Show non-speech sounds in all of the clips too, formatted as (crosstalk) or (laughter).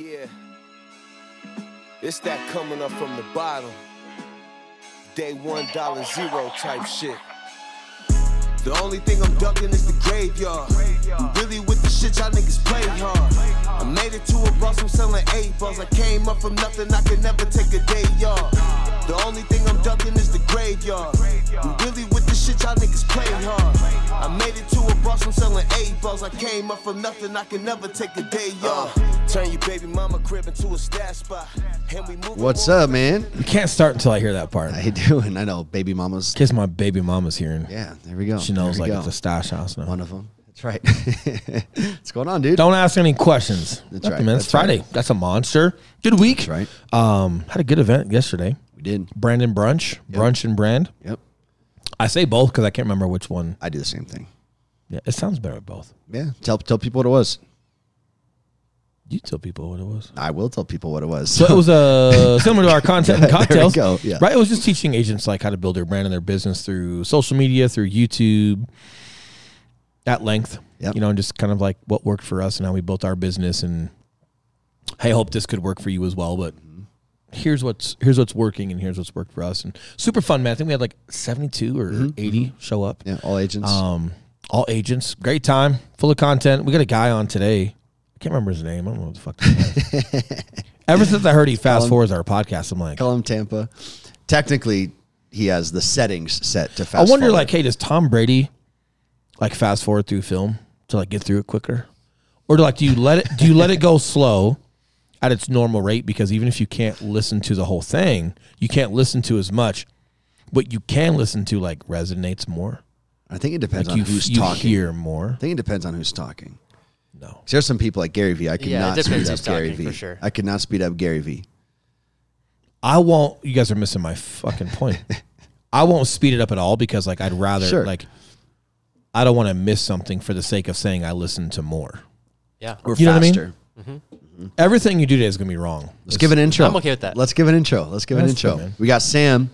Yeah. It's that coming up from the bottom. Day one, dollar zero type shit. The only thing I'm ducking is the graveyard. Really with the shit y'all niggas play hard. I made it to a boss, I'm selling eight balls. I came up from nothing, I could never take a day off. The only thing I'm ducking is the graveyard. Really with the shit y'all niggas play hard. I made it to a boss, I'm selling eight balls. I came up from nothing, I could never take a day off. Turn your baby mama crib into a stash spot. And we moving What's up, man? You can't start until I hear that part. How you doing? I know, baby mamas. Kiss my baby mama's here, Yeah, there we go. she knows like go. it's a stash house now. one of them. That's right. (laughs) What's going on, dude? Don't ask any questions. That's Nothing, right, man. that's It's Friday. right. That's a monster. Good week. That's right. Um, had a good event yesterday. We did. Brand and brunch, brunch and brand. Yep. I say both because I can't remember which one. I do the same thing. Yeah, it sounds better with both. Yeah. Tell tell people what it was. You tell people what it was. I will tell people what it was. So it was uh, (laughs) similar to our content and (laughs) There we cocktails. go, yeah. Right? It was just teaching agents like how to build their brand and their business through social media, through YouTube, at length. Yep. You know, and just kind of like what worked for us and how we built our business. And hey, I hope this could work for you as well. But here's what's here's what's working and here's what's worked for us. And super fun, man. I think we had like 72 or 80 show up. yeah, all agents. Um, all agents, great time, full of content. We got a guy on today. I can't remember his name. I don't know what the fuck. his name is. (laughs) Ever since I heard he fast forwards our podcast, I'm like, Call him Tampa. Technically, he has the settings set to fast forward. I wonder, forward. like, hey, does Tom Brady like fast forward through film to like get through it quicker, or do like do you let it do you let it go (laughs) slow at its normal rate? Because even if you can't listen to the whole thing, you can't listen to as much. What you can listen to like resonates more. I think it depends Like on you, who's you talking. hear more. I think it depends on who's talking. No, 'Cause There's some people like Gary Vee. I could Yeah, not speed up Gary talking, Vee. for sure. I could not speed up Gary Vee. I won't. You guys are missing my fucking point. (laughs) I won't speed it up at all because like I'd rather Sure. like I don't want to miss something for the sake of saying I listen to more. Yeah. Or You know what I mean? faster. Everything you do today is gonna be wrong. Let's give an intro. I'm okay with that. Let's give an intro. Let's give an That's intro. good, man. we got Sam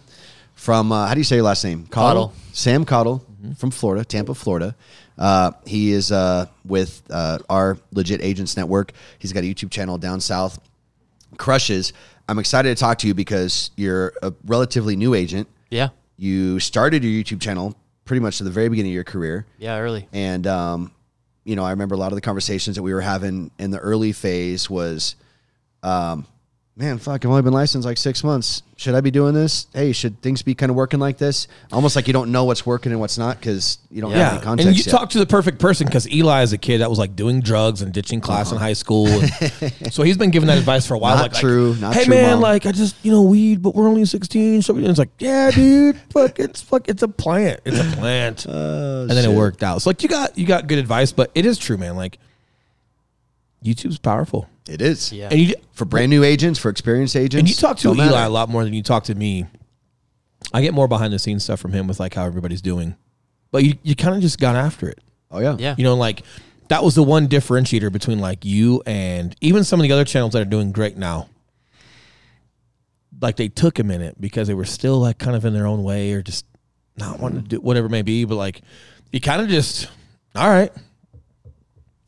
from uh, how do you say your last name? Cottle. Sam Cottle Mm-hmm. from Florida, Tampa, Florida. Uh, he is uh, with uh, our Legit Agents Network. He's got a YouTube channel down south. Crushes. I'm excited to talk to you because you're a relatively new agent. Yeah. You started your YouTube channel pretty much at the very beginning of your career. Yeah. Early. And um, you know, I remember a lot of the conversations that we were having in the early phase was, um, man, fuck, I've only been licensed like six months. Should I be doing this? Hey, should things be kind of working like this? Almost like you don't know what's working and what's not because you don't have Yeah, any and you yet. talk to the perfect person because Eli is a kid that was like doing drugs and ditching class in uh-huh. high school, and (laughs) so he's been giving that advice for a while. Not like, like, true, not hey true, man, Mom." like I just you know weed, but we're only sixteen. So it's like, yeah, (laughs) dude, fuck, it's fuck, it's a plant, it's a (laughs) plant, oh, and then shit. it worked out. So like you got you got good advice, but it is true, man. Like YouTube's powerful, it is. Yeah. and you For brand new agents, for experienced agents. and you talk to Eli matter. a lot more than you talk to me. I get more behind the scenes stuff from him with like how everybody's doing, but you you kind of just got after it. Oh yeah. Yeah. You know, like that was the one differentiator between like you and even some of the other channels that are doing great now. Like they took a minute because they were still like kind of in their own way or just not wanting to do whatever it may be. But like you kind of just, all right.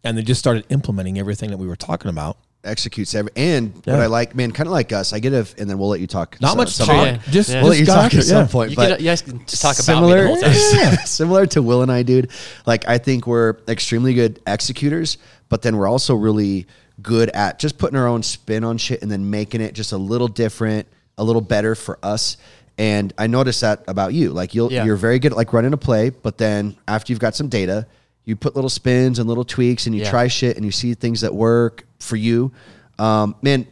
And they just started implementing everything that we were talking about. Executes every and what I like, man, kind of like us. I get a, and then we'll let you talk. Not some- much some- talk. Yeah. Just, Yeah. We'll let you talk after at some point. You, but could, uh, you guys can just talk about similar, me the whole time. (laughs) (laughs) similar to Will and I, dude. Like I think we're extremely good executors, but then we're also really good at just putting our own spin on shit and then making it just a little different, a little better for us. And I noticed that about you. Like you'll Yeah. you're very good at like running a play, but then after you've got some data, you put little spins and little tweaks and you Yeah. try shit and you see things that work for you. Um, man,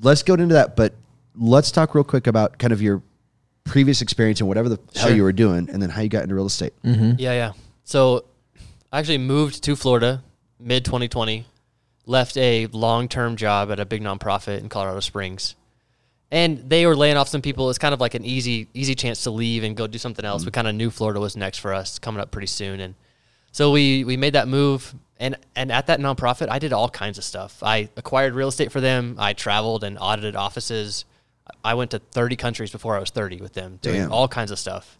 let's go into that, but let's talk real quick about kind of your previous experience and whatever the hell you were doing and then how you got into real estate. Mm-hmm. Yeah, yeah. So I actually moved to Florida mid 2020, left a long term job at a big nonprofit in Colorado Springs. And they were laying off some people. It's kind of like an easy, easy chance to leave and go do something else. We kind of knew Florida was next for us, coming up pretty soon, and so we we made that move. And and at that nonprofit, I did all kinds of stuff. I acquired real estate for them. I traveled and audited offices. I went to 30 countries before I was 30 with them, doing Damn. all kinds of stuff.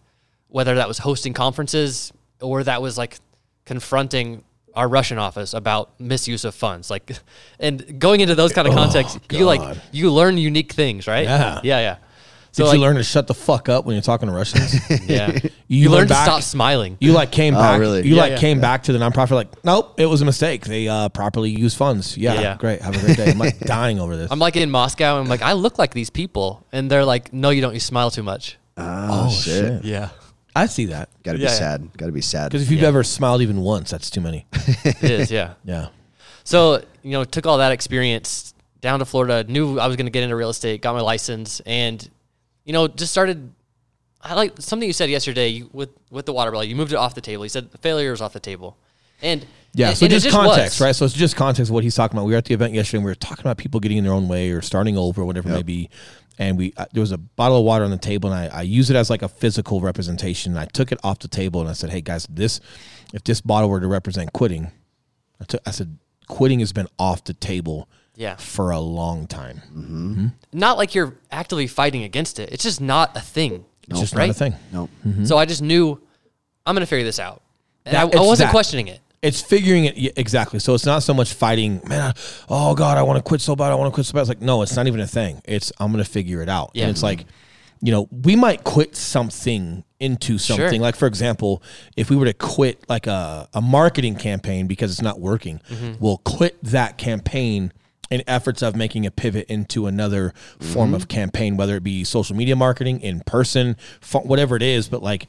Whether that was hosting conferences or that was like confronting our Russian office about misuse of funds. Like, (laughs) and going into those kind of oh, contexts, you like you learn unique things, right? Yeah. yeah, yeah. Did So you learn to shut the fuck up when you're talking to Russians? (laughs) Yeah, You you, learn learn to back- stop smiling. You like came Oh, back. really? You Yeah, like yeah. came back to the nonprofit. Like, nope, it was a mistake. They uh, properly used funds. Yeah, Yeah. great. Have a great day. I'm like (laughs) dying over this. I'm like in Moscow, and I'm like, I look like these people, and they're like, No, you don't. You smile too much. Oh, shit. Yeah, I see that Got to be Yeah, yeah. sad. Got to be sad. because if you've Yeah. ever smiled even once, that's too many. (laughs) it is. Yeah. Yeah. So, you know, took all that experience down to Florida, knew I was going to get into real estate, got my license, and, you know, just started. I like something you said yesterday you, with, with the water bottle. You moved it off the table. You said the failure is off the table. And Yeah, and- so and it just context, was. right? So it's just context of what he's talking about. We were at the event yesterday and we were talking about people getting in their own way or starting over or whatever it may be. And we uh, there was a bottle of water on the table and I, I use it as like a physical representation. And I took it off the table and I said, Hey guys, this if this bottle were to represent quitting, I, took, I said, quitting has been off the table Yeah. for a long time. Mm-hmm. Mm-hmm. Not like you're actively fighting against it. It's just not a thing. It's just right? not a thing. no. Mm-hmm. So I just knew I'm going to figure this out. And That- I, I wasn't that. questioning it. It's figuring it yeah, exactly. So it's not so much fighting, man. I- oh God, I want to quit so bad. I want to quit so bad. It's like no, it's not even a thing. It's I'm gonna figure it out. Yeah. And it's like, you know, we might quit something into something. Sure. Like for example, if we were to quit like a, a marketing campaign because it's not working, Mm-hmm. we'll quit that campaign in efforts of making a pivot into another form of mm-hmm. campaign, whether it be social media marketing, in person, whatever it is. But like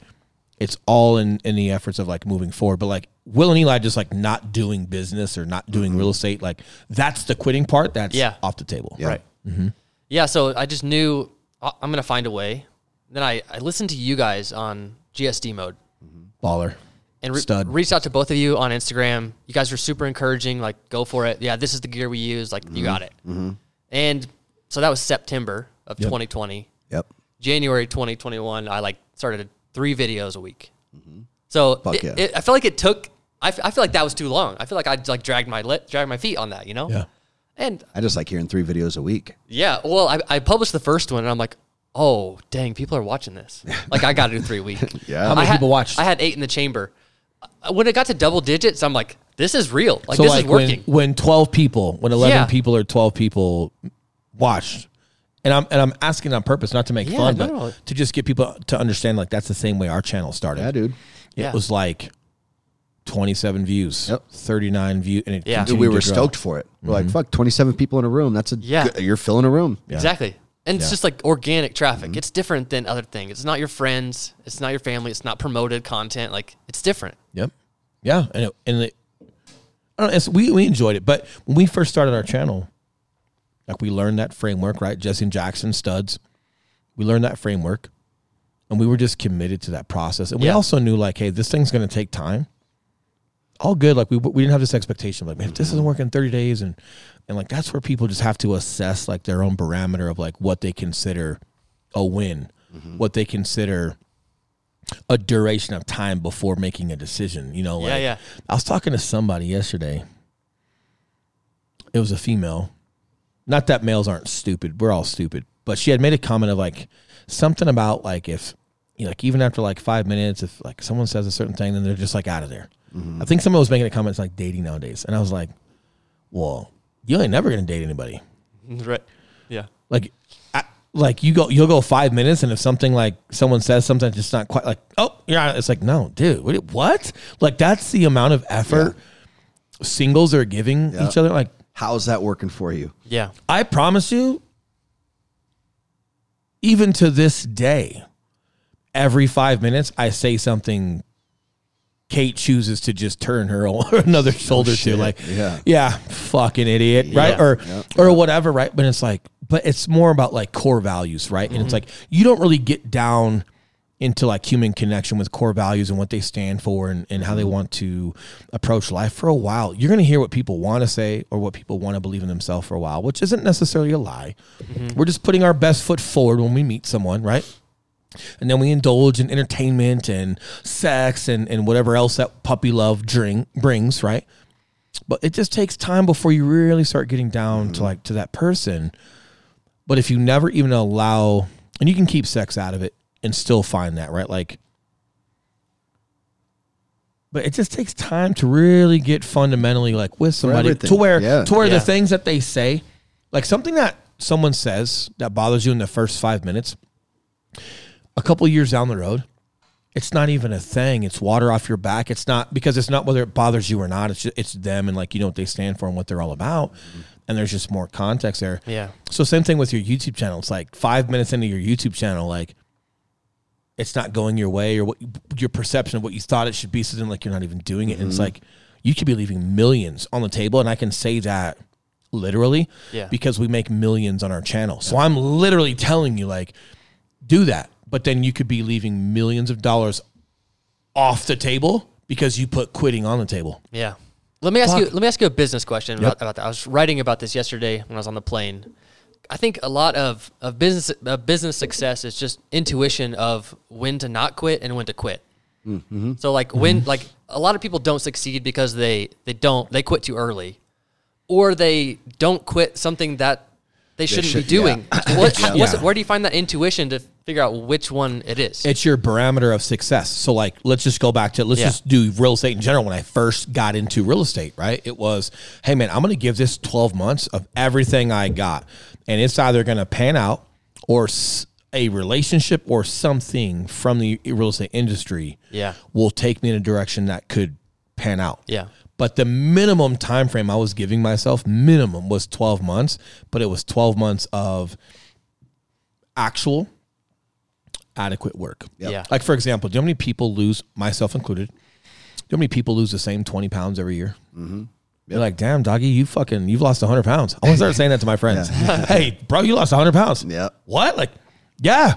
it's all in in the efforts of like moving forward. But like Will and Eli just like not doing business or not doing real mm-hmm. estate, like that's the quitting part. That's Yeah. off the table. Yeah. Right. Mm-hmm. Yeah. So I just knew "I- I'm going to find a way. Then I, I listened to you guys on GSD mode Baller. And re- Stud. reached out to both of you on Instagram. You guys were super encouraging. Like, go for it. Yeah, this is the gear we use. Like, you mm-hmm. got it. Mm-hmm. And so that was September of 2020. Yep. January 2021, I like started three videos a week. Mm-hmm. So Fuck it, yeah. it, I feel like it took. I, f- I feel like that was too long. I feel like I like dragged my lit, dragged my feet on that. You know. Yeah. And I just like hearing three videos a week. yeah, well, I, I published the first one, and I'm like, oh dang, people are watching this. (laughs) Like I got to do three a week. (laughs) Yeah. How many had- people watched? I had eight in the chamber. Uh, When it got to double digits, I'm like, this is real. Like so this like is working. when when twelve people, when eleven Yeah. people or twelve people watched. And I'm and I'm asking on purpose, not to make Yeah, fun, no, but no. to just get people to understand like that's the same way our channel started. Yeah, dude. It Yeah. was like 27 views, Yep. 39 view, and it Yeah. Dude, continued we to were grow. stoked for it. We're like, fuck, 27 people in a room. That's a, Yeah. good- you're filling a room. Exactly. And it's just like organic traffic. It's different than other things. It's not your friends. It's not your family. It's not promoted content. Like it's different. Yep. Yeah, and it, and it, I don't know, it's, we we enjoyed it, but when we first started our channel, like we learned that framework, right? Jesse and Jackson studs, we learned that framework, and we were just committed to that process. And we Yeah. also knew like, hey, this thing's going to take time. All good. Like we we didn't have this expectation. Like, man, if this doesn't work in thirty days, and and like that's where people just have to assess like their own barometer of like what they consider a win, mm-hmm. what they consider a duration of time before making a decision. You know, like Yeah, yeah. I was talking to somebody yesterday. It was a female. Not that males aren't stupid. We're all stupid. But she had made a comment of like something about like if you know, like even after like five minutes, if like someone says a certain thing, then they're just like out of there. Mm-hmm. I think someone was making a comment it's like dating nowadays. And I was like, Well, you ain't never gonna date anybody. (laughs) Right. Yeah. Like, like you go, you'll go five minutes, and if something like someone says something just not quite like, oh, yeah, it's like, no, dude, what? what? Like that's the amount of effort singles are giving Yeah. each other. Like, How's that working for you? Yeah. I promise you, even to this day, every five minutes I say something. Kate chooses to just turn her o- (laughs) another oh, shoulder to, like, Yeah. yeah, fucking idiot, right? Yeah. Or or whatever, right? But it's like, but it's more about like core values, right? And it's mm-hmm. like you don't really get down into like human connection with core values and what they stand for and, and how they mm-hmm. want to approach life for a while. You're gonna hear what people want to say or what people want to believe in themselves for a while, which isn't necessarily a lie. Mm-hmm. We're just putting our best foot forward when we meet someone, right? and then we indulge in entertainment and sex and, and whatever else that puppy love drink brings, right? But it just takes time before you really start getting down to like to that person. But if you never even allow, and you can keep sex out of it and still find that, right? Like but it just takes time to really get fundamentally like with somebody to where Yeah. to where Yeah. the things that they say, like something that someone says that bothers you in the first five minutes, a couple years down the road, it's not even a thing. It's water off your back. It's not because it's not whether it bothers you or not. It's just, it's them and like you know what they stand for and what they're all about. Mm-hmm. And there's just more context there. Yeah. So same thing with your YouTube channel. It's like five minutes into your YouTube channel, like it's not going your way or what your perception of what you thought it should be. So then like you're not even doing it. And it's mm-hmm. like you could be leaving millions on the table. And I can say that literally Yeah. because we make millions on our channel. So I'm literally telling you like do that. But then you could be leaving millions of dollars off the table because you put quitting on the table. Yeah. Let me ask you. Let me ask you a business question about, about that. I was writing about this yesterday when I was on the plane. I think a lot of of business of business success is just intuition of when to not quit and when to quit. Mm-hmm. So like when like a lot of people don't succeed because they they don't they quit too early, or they don't quit something that they shouldn't should- be doing. (laughs) What, Yeah. what's it- Yeah. where do you find that intuition to figure out which one it is? It's your parameter of success. So like let's just go back to let's Yeah. just do real estate in general. When I first got into real estate, right? It was, hey man, I'm gonna give this 12 months of everything I got. And it's either gonna pan out or s- a relationship or something from the real estate industry Yeah. will take me in a direction that could pan out. Yeah. But the minimum time frame I was giving myself, minimum was 12 months, but it was 12 months of actual adequate work. Yeah. Like for example, do you know how many people lose, myself included? Do you know how many people lose the same 20 pounds every year? Mm-hmm. They're like, damn, doggy, you fucking, you've lost 100 pounds. I want to start saying that to my friends. (laughs) hey, bro, you lost 100 pounds. Yeah. What? Like, yeah,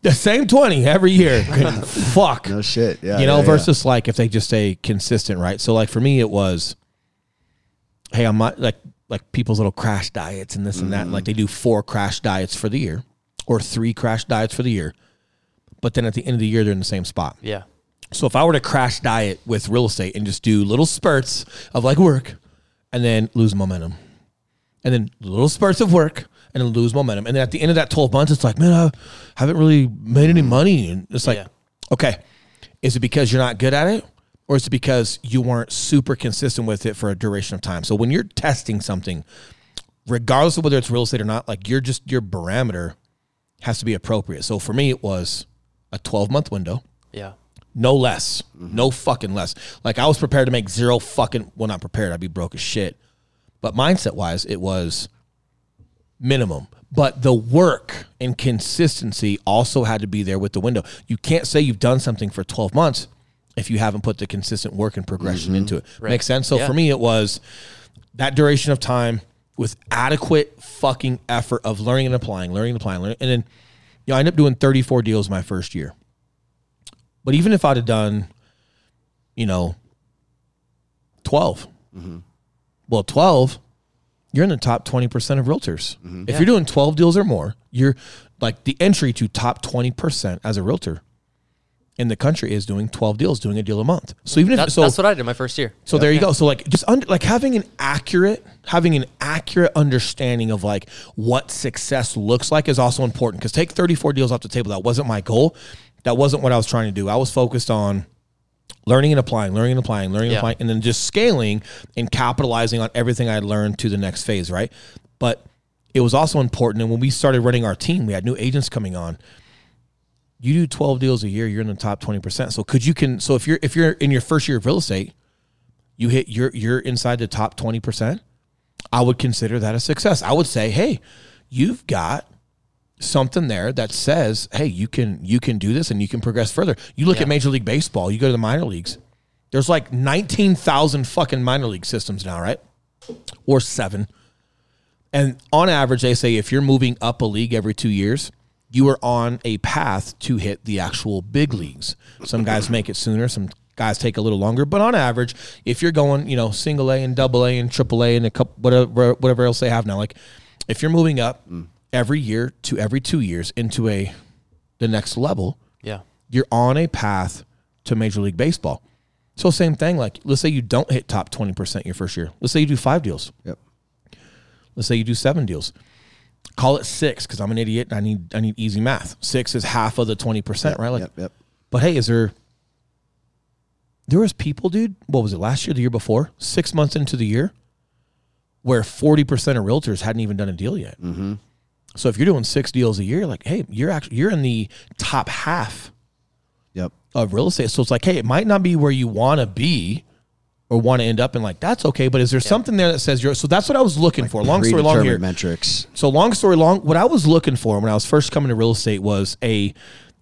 the same 20 every year. (laughs) Fuck. No shit. Yeah. you know, yeah, yeah. versus like if they just stay consistent, right? So like for me, it was, hey, I'm not like like people's little crash diets and this and that. Like they do four crash diets for the year, or three crash diets for the year, but then at the end of the year they're in the same spot. yeah. So if I were to crash diet with real estate and just do little spurts of like work, and then lose momentum, and then little spurts of work. And then lose momentum, and then at the end of that twelve months, it's like, man, I haven't really made any money, and it's like, Yeah. okay, is it because you're not good at it? Or is it because you weren't super consistent with it for a duration of time? So when you're testing something, regardless of whether it's real estate or not, like you're just your barometer has to be appropriate. So for me, it was a 12 month window, Yeah. no less, no fucking less. Like I was prepared to make zero fucking, well, not prepared, I'd be broke as shit. But mindset wise, it was minimum. But the work and consistency also had to be there with the window. You can't say you've done something for 12 months if you haven't put the consistent work and progression mm-hmm. into it. Right. Makes sense? So Yeah. for me, it was that duration of time with adequate fucking effort of learning and applying, learning and applying, learning. And then, you know, I ended up doing 34 deals my first year. But even if I'd have done, you know, 12, mm-hmm. well, 12, you're in the top 20% of realtors. Mm-hmm. If you're doing 12 deals or more, you're like the entry to top 20% as a realtor in the country is doing 12 deals, doing a deal a month. So even if, That's, so, that's what I did my first year. so there you go. So like just under, like having an accurate having an accurate understanding of like what success looks like is also important because take 34 deals off the table. That wasn't my goal. That wasn't what I was trying to do. I was focused on learning and applying, learning and applying, learning and applying, and then just scaling and capitalizing on everything I learned to the next phase, right? But it was also important. And when we started running our team, we had new agents coming on you do 12 deals a year you're in the top 20% so could you can so if you're if you're in your first year of real estate you hit you're you're inside the top 20% i would consider that a success. I would say hey you've got something there that says hey you can you can do this and you can progress further. You look Yeah. at major league baseball you go to the minor leagues there's like 19,000 fucking minor league systems now right? Or 7 and on average, they say if you're moving up a league every two years, you are on a path to hit the actual big leagues. Some guys make it sooner, some guys take a little longer, but on average, if you're going, you know, single A and double A and triple A and a couple whatever whatever else they have now, like if you're moving up mm. every year to every two years into a the next level, Yeah. you're on a path to Major League Baseball. So same thing, like let's say you don't hit top twenty percent your first year. Let's say you do five deals. Yep. Let's say you do seven deals. Call it six because I'm an idiot and I need I need easy math. Six is half of the twenty percent, right? Like, yep. Yep. but hey, is there there was people, dude. What was it last year, the year before? Six months into the year, where forty percent of realtors hadn't even done a deal yet. Mm-hmm. So if you're doing six deals a year, like, hey, you're actually you're in the top half Yep. of real estate. So it's like, hey, it might not be where you want to be or want to end up in. Like that's okay, but is there something there that says you're? So that's what I was looking for. Long story long here. Metrics. So long story long, what I was looking for when I was first coming to real estate was a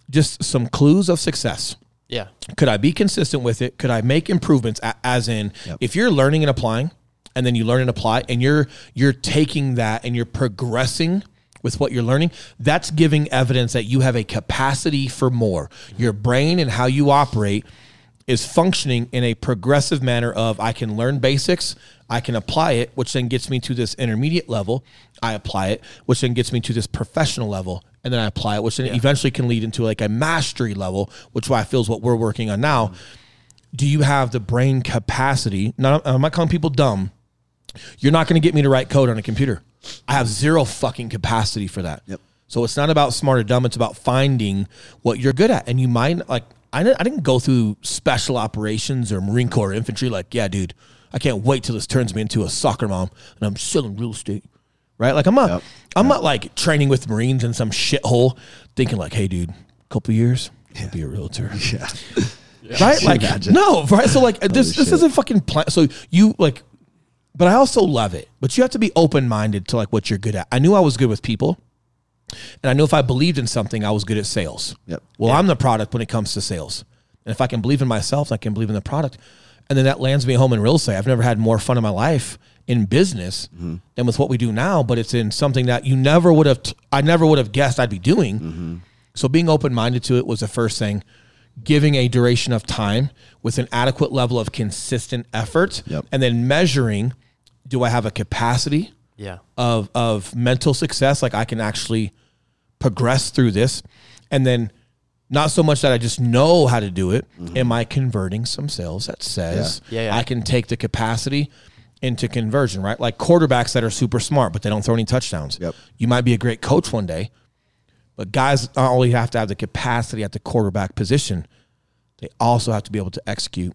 just some clues of success. Yeah. Could I be consistent with it? Could I make improvements? As in, if you're learning and applying, and then you learn and apply, and you're you're taking that and you're progressing with what you're learning, that's giving evidence that you have a capacity for more. Your brain and how you operate is functioning in a progressive manner of I can learn basics, I can apply it, which then gets me to this intermediate level. I apply it, which then gets me to this professional level, and then I apply it, which then eventually can lead into like a mastery level, which why I feel is what we're working on now. Do you have the brain capacity? Not, I'm not calling people dumb. You're not going to get me to write code on a computer. I have zero fucking capacity for that. Yep. So it's not about smart or dumb. It's about finding what you're good at. And you might like, I didn't, I didn't go through special operations or Marine Corps infantry. Like, yeah, dude, I can't wait till this turns me into a soccer mom and I'm selling real estate. Right? Like I'm not, Yep. I'm not like training with Marines in some shithole thinking like, hey, dude, a couple years, I'll be a realtor (laughs) Yeah. right? Like Imagine. no, right? So like (laughs) this this shit. isn't fucking plan. So you like, but I also love it. But you have to be open minded to like what you're good at. I knew I was good with people, and I knew if I believed in something, I was good at sales. Yep. Well, I'm the product when it comes to sales, and if I can believe in myself, I can believe in the product, and then that lands me home in real estate. I've never had more fun in my life in business mm-hmm. than with what we do now. But it's in something that you never would have. T- I never would have guessed I'd be doing. Mm-hmm. So being open minded to it was the first thing. Giving a duration of time with an adequate level of consistent effort, Yep. and then measuring: Do I have a capacity Yeah. of of mental success? Like I can actually progress through this, and then not so much that I just know how to do it. Am I converting some sales that says Mm-hmm. Yeah. Yeah, yeah. I can take the capacity into conversion? Right, like quarterbacks that are super smart but they don't throw any touchdowns. Yep. You might be a great coach one day, but guys not only have to have the capacity at the quarterback position, they also have to be able to execute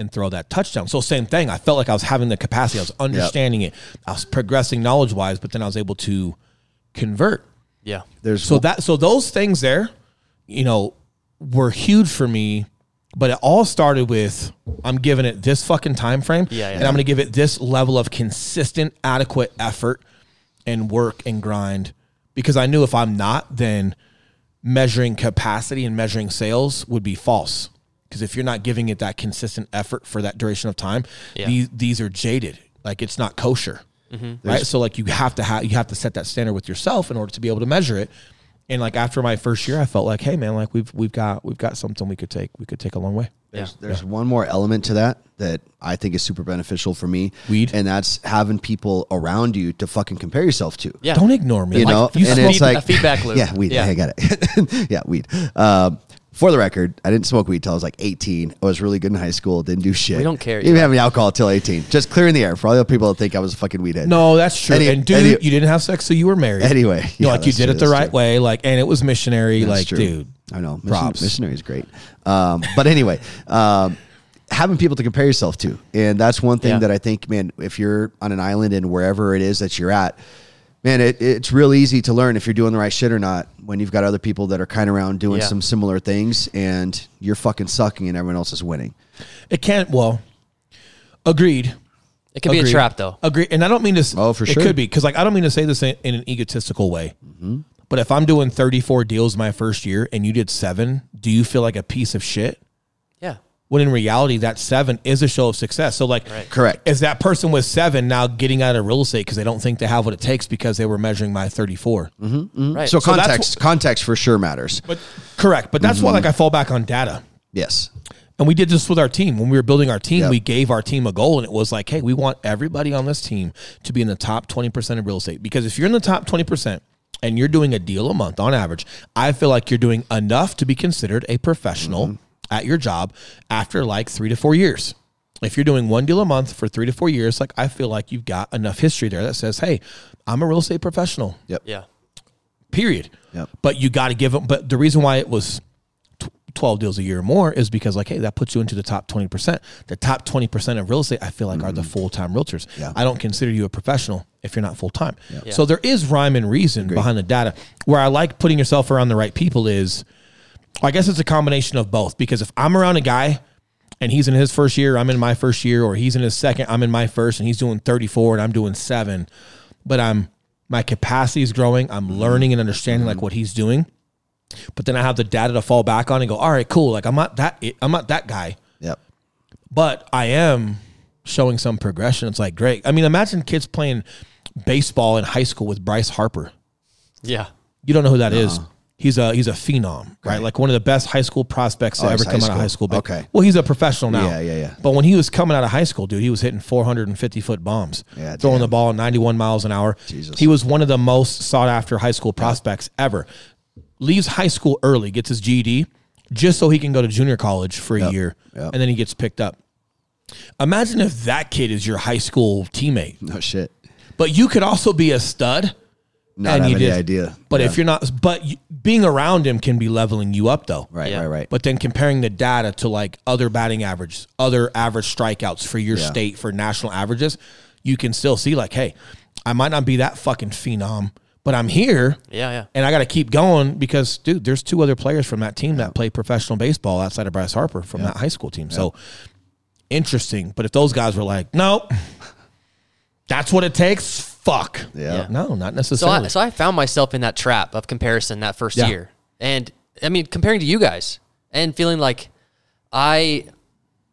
and throw that touchdown. So same thing. I felt like I was having the capacity. I was understanding it. I was progressing knowledge wise, but then I was able to convert. Yeah. There's So that so those things there, you know, were huge for me. But it all started with I'm giving it this fucking time frame, Yeah, yeah. and I'm going to give it this level of consistent, adequate effort and work and grind because I knew if I'm not, then measuring capacity and measuring sales would be false. Because if you're not giving it that consistent effort for that duration of time, Yeah. these these are jaded. Like it's not kosher, right? So like you have to have you have to set that standard with yourself in order to be able to measure it. And like after my first year, I felt like, hey man, like we've we've got we've got something we could take we could take a long way. There's, there's one more element to that that I think is super beneficial for me. Weed. And that's having people around you to fucking compare yourself to. Yeah. Don't ignore me. You Like, know, you and smoke- it's like a feedback loop. (laughs) Yeah, weed. Yeah. I got it. (laughs) yeah, weed. Um, for the record, I didn't smoke weed till I was like 18. I was really good in high school. Didn't do shit. We don't care, Didn't yeah. have any alcohol till 18. Just clearing the air for all the people that think I was a fucking weedhead. no, that's true. Any- and dude, any- you didn't have sex, so you were married. Anyway, you yeah, like you did true, it the right true. way, like, and it was missionary. That's like, true. dude, I know. Mission, props. Missionary is great. Um, but anyway, um, having people to compare yourself to. And that's one thing Yeah. that I think, man, if you're on an island and wherever it is that you're at, man, it, it's real easy to learn if you're doing the right shit or not when you've got other people that are kind of around doing Yeah. some similar things and you're fucking sucking and everyone else is winning. it can't. Well, agreed. It can be a Agreed. trap though. Agree, and I don't mean to. s- Oh, for sure, it sure. could be because like I don't mean to say this in, in an egotistical way. Mm-hmm. But if I'm doing 34 deals my first year and you did seven, do you feel like a piece of shit? Yeah. When in reality, that seven is a show of success. So like, Right. Correct. is that person with seven now getting out of real estate because they don't think they have what it takes because they were measuring my 34? Right. Mm-hmm. So So that's context, context for sure matters. But correct. But that's Mm-hmm. why like I fall back on data. Yes. And we did this with our team. When we were building our team, Yep. we gave our team a goal and it was like, hey, we want everybody on this team to be in the top 20% of real estate. Because if you're in the top 20% and you're doing a deal a month on average, I feel like you're doing enough to be considered a professional at your job after like three to four years. If you're doing one deal a month for three to four years, like I feel like you've got enough history there that says, hey, I'm a real estate professional Yep. Yeah. period. Yep. But you got to give them. But the reason why it was 12 deals a year or more is because like hey that puts you into the top 20% the top 20% of real estate i feel like are the mm. full-time realtors Yeah. i don't consider you a professional if you're not full-time Yeah. so there is rhyme and reason behind the data where i like putting yourself around the right people is I guess it's a combination of both because if I'm around a guy and he's in his first year, I'm in my first year, or he's in his second, I'm in my first, and he's doing 34 and I'm doing seven, but I'm my capacity is growing, I'm learning and understanding like what he's doing, but then I have the data to fall back on and go, all right, cool, like I'm not that I'm not that guy, Yep. but I am showing some progression. It's like great. I mean, imagine kids playing baseball in high school with Bryce Harper. Yeah. You don't know who that is. He's a he's a phenom, right? Like one of the best high school prospects to Oh, ever come high out of high school. school. But, Okay. Well, he's a professional now. Yeah, yeah, yeah. But when he was coming out of high school, dude, he was hitting 450 foot bombs, Yeah, throwing damn. the ball 91 miles an hour. Jesus. He was one of the most sought after high school prospects ever. Leaves high school early, gets his GED, just so he can go to junior college for a Yep, year, yep. and then he gets picked up. Imagine if that kid is your high school teammate, No shit. but you could also be a stud. Not and have you any just- idea. But Yeah. if you're not, but you, being around him can be leveling you up though. right, Yeah. right, right. But then comparing the data to like other batting averages, other average strikeouts for your Yeah. state for national averages, you can still see like, hey, I might not be that fucking phenom, but I'm here Yeah. Yeah. and I got to keep going because, dude, there's two other players from that team that play professional baseball outside of Bryce Harper from that high school team. So interesting. But if those guys were like, no, (laughs) that's what it takes, fuck. Yeah. Yeah. No, not So necessarily. I, so I found myself in that trap of comparison that first Yeah. year. And I mean, comparing to you guys and feeling like I,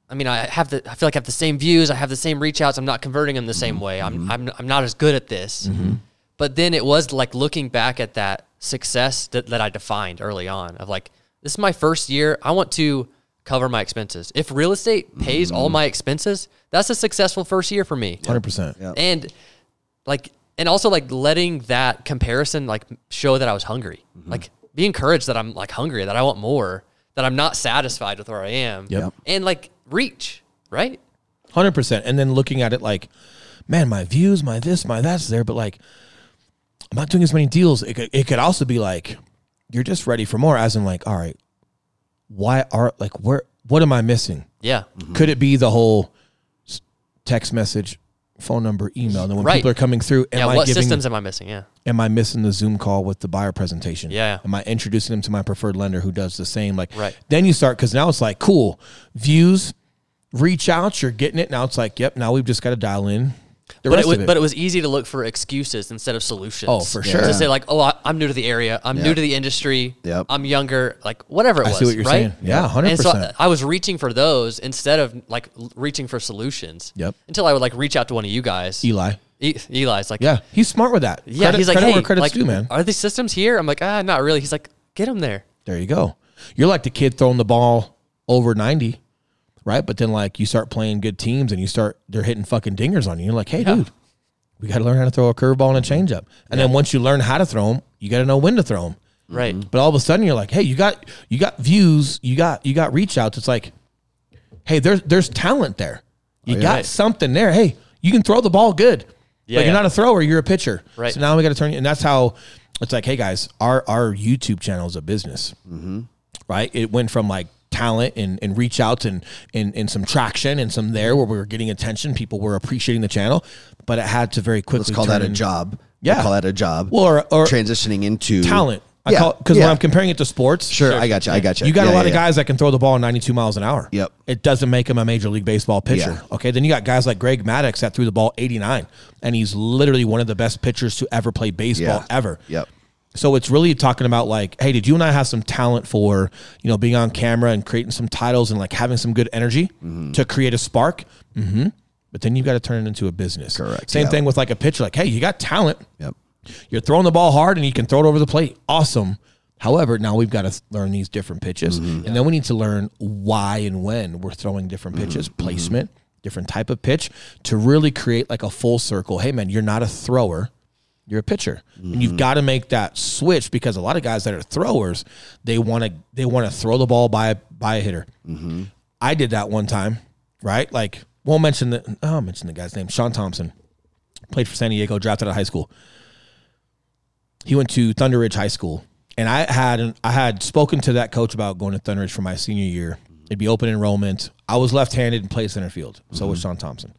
I mean, I have the, I feel like I have the same views. I have the same reach outs. I'm not converting them the same mm-hmm. way. I'm, mm-hmm. I'm, I'm not as good at this. Mm-hmm. But then it was like looking back at that success that, that I defined early on of like, this is my first year. I want to cover my expenses. If real estate pays all my expenses, that's a successful first year for me. 100%. Yeah. And like, and also like letting that comparison like show that I was hungry. Mm-hmm. Like be encouraged that I'm like hungry, that I want more, that I'm not satisfied with where I am. Yep. And like reach, right? Hundred percent. And then looking at it like, man, my views, my this, my that's there, but like, I'm not doing as many deals. It could, it could also be like, you're just ready for more. As in, like, all right, why are like where? What am I missing? Yeah. Could it be the whole text message, phone number, email? And then when Right. people are coming through, am yeah. I What giving? systems am I missing? Yeah. am I missing the Zoom call with the buyer presentation? Yeah. Am I introducing them to my preferred lender who does the same? Like, Right. then you start because now it's like cool views, reach out, you're getting it. Now it's like, yep. Now we've just got to dial in the But it, was, it. but it was easy to look for excuses instead of solutions. Oh, for sure. To say like, oh, I, I'm new to the area. I'm Yeah. new to the industry. Yep. I'm younger. Like whatever it I was. see what you're right? saying. Yeah, hundred And so percent. I was reaching for those instead of like reaching for solutions. Yep. Until I would like reach out to one of you guys. Eli. E- Eli's like, Yeah, he's smart with that. yeah. Credit- he's like, hey, where credit's like, due, man. are these systems here? I'm like, ah, not really. He's like, get them there. There you go. You're like the kid throwing the ball over 90, right? But then like you start playing good teams and you start they're hitting fucking dingers on you. You're like, hey, Yeah. dude, we got to learn how to throw a curveball and a changeup. And then once you learn how to throw them, you got to know when to throw them. Right. Mm-hmm. But all of a sudden you're like, hey, you got you got views, you got you got reach outs. It's like, hey, there's there's talent there. You oh, yeah. got Right. something there. Hey, you can throw the ball good. Yeah, but you're not a thrower, you're a pitcher. Right. So now we got to turn you and that's how it's like, hey guys, our our YouTube channel is a business. Mm-hmm. Right? It went from like talent and, and reach outs and, and and some traction and some there where we were getting attention. People were appreciating the channel, but it had to very quickly Let's call that a in- job. Yeah. Call that a job. Well, or, or transitioning into talent. I Yeah, because yeah. when I'm comparing it to sports, Sure, I got you. I got you. you got Yeah, a lot yeah, of guys that can throw the ball 92 miles an hour. Yep. It doesn't make him a major league baseball pitcher. Okay. Then you got guys like Greg Maddux that threw the ball 89, and he's literally one of the best pitchers to ever play baseball Yeah. ever. Yep. So it's really talking about like, hey, did you and I have some talent for you know being on camera and creating some titles and like having some good energy Mm-hmm. to create a spark? Mm-hmm. But then you've got to turn it into a business. Correct, Same yeah. thing with like a pitcher. Like, hey, you got talent. Yep. You're throwing the ball hard and you can throw it over the plate. Awesome. However, now we've got to learn these different pitches. And then we need to learn why and when we're throwing different pitches, placement, different type of pitch to really create like a full circle. Hey, man, you're not a thrower. You're a pitcher, and you've mm-hmm. got to make that switch because a lot of guys that are throwers, they want to they want to throw the ball by by a hitter. Mm-hmm. I did that one time, right? Like, won't mention the oh, I'll mention the guy's name, Sean Thompson, played for San Diego, drafted out of high school. He went to Thunder Ridge High School, and I had I had spoken to that coach about going to Thunder Ridge for my senior year. It'd be open enrollment. I was left-handed and played center field. So was mm-hmm. Sean Thompson.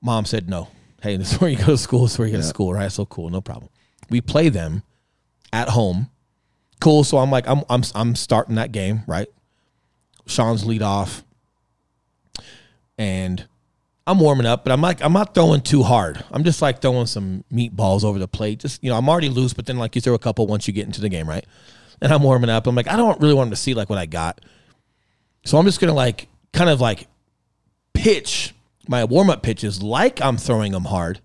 Mom said no. Hey, this is where you go to school. This is where you go to school, right? So cool, no problem. We play them at home. Cool. So I'm like, I'm I'm I'm starting that game, right? Sean's lead off, and I'm warming up, but I'm like, I'm not throwing too hard. I'm just like throwing some meatballs over the plate. Just you know, I'm already loose, but then like you throw a couple once you get into the game, right? And I'm warming up. I'm like, I don't really want him to see like what I got. So I'm just gonna like kind of like pitch my warm up pitches like I'm throwing them hard,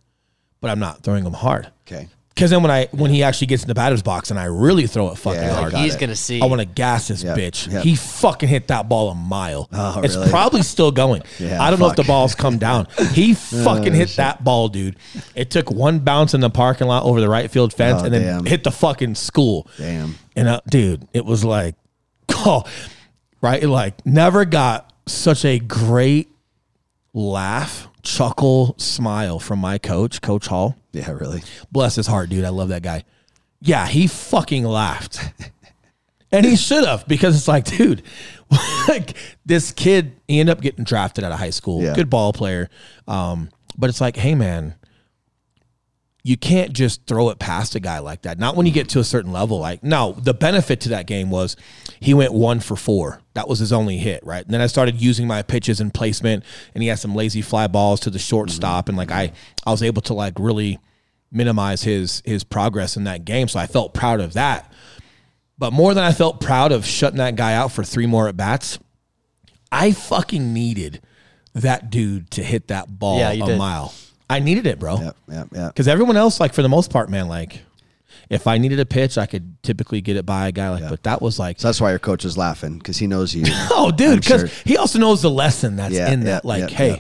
but I'm not throwing them hard. Okay. Because then when I when he actually gets in the batter's box and I really throw it fucking Yeah, hard, got He's it. gonna see. I want to gas this Yep, bitch. yep. He fucking hit that ball a mile. Oh, it's really? probably still going. Yeah, I don't know if fuck. Oh, the ball's come down. He (laughs) fucking hit that ball, dude. It took one bounce in the parking lot over the right field fence Oh, and then damn. hit the fucking school. Damn. And uh, dude, it was like, (laughs) oh, right? Like never got such a great laugh, chuckle, smile from my coach, Coach Hall. Yeah, really. Bless his heart, dude. I love that guy. Yeah, he fucking laughed. and he should have because it's like, dude, (laughs) like this kid, he ended up getting drafted out of high school. Yeah. Good ball player. Um, but it's like, hey man, you can't just throw it past a guy like that. Not when you get to a certain level. Like, no, the benefit to that game was he went one for four. That was his only hit, right? And then I started using my pitches and placement, and he had some lazy fly balls to the shortstop, and like I, I was able to like really minimize his his progress in that game. So I felt proud of that. But more than I felt proud of shutting that guy out for three more at bats, I fucking needed that dude to hit that ball Yeah, a did. mile. I needed it, bro. Yep, yep, yep. Because everyone else, like for the most part, man, like if I needed a pitch, I could typically get it by a guy like. But that was like, So that's why your coach is laughing because he knows you. (laughs) oh, dude, because sure. he also knows the lesson that's Yeah, in yeah, that. Like, yeah, hey, yeah.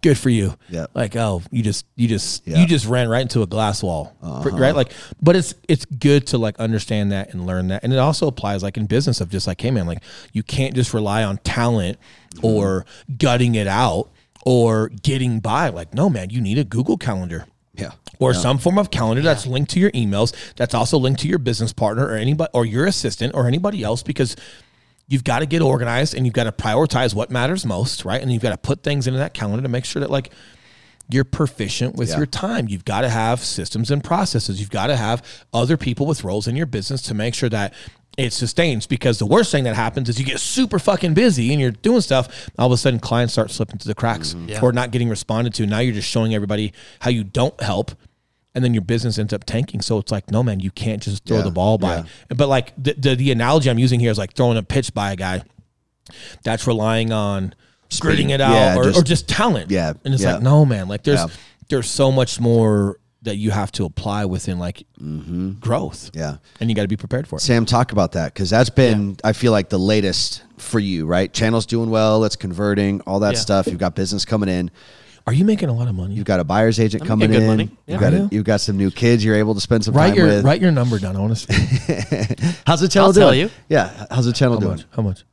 good for you. Yeah. Like, oh, you just, you just, Yeah. Uh-huh. you just ran right into a glass wall, Pr- right? Like, but it's it's good to like understand that and learn that, and it also applies like in business of just like, hey, man, like you can't just rely on talent Mm-hmm. or gutting it out or getting by. Like, no, man, you need a Google calendar Yeah. or some form of calendar that's linked to your emails that's also linked to your business partner or anybody or your assistant or anybody else because you've got to get organized and you've got to prioritize what matters most right and you've got to put things into that calendar to make sure that like you're proficient with Yeah. your time you've got to have systems and processes you've got to have other people with roles in your business to make sure that it sustains because the worst thing that happens is you get super fucking busy and you're doing stuff all of a sudden clients start slipping through the cracks mm-hmm. Yeah. or not getting responded to now you're just showing everybody how you don't help and then your business ends up tanking. So it's like, no, man, you can't just throw Yeah, the ball by. yeah. But like the, the the analogy I'm using here is like throwing a pitch by a guy that's relying on gritting it out Yeah, or, just- or just talent. Yeah, and it's yeah. like, no, man, like there's Yeah. there's so much more that you have to apply within like growth. Mm-hmm. Yeah. and you got to be prepared for it. Sam, talk about that because that's been, I feel like, the latest for you, right? Channel's doing well, it's converting, all that Yeah. stuff. You've got business coming in. Are you making a lot of money? You've got a buyer's agent I'm coming making in. good money. You've Yeah. got Are a, you? you've got some new kids you're able to spend some write time your with. write your number down. I want to see How's the channel I'll doing? tell you. Yeah, how's the channel how doing? much. How much?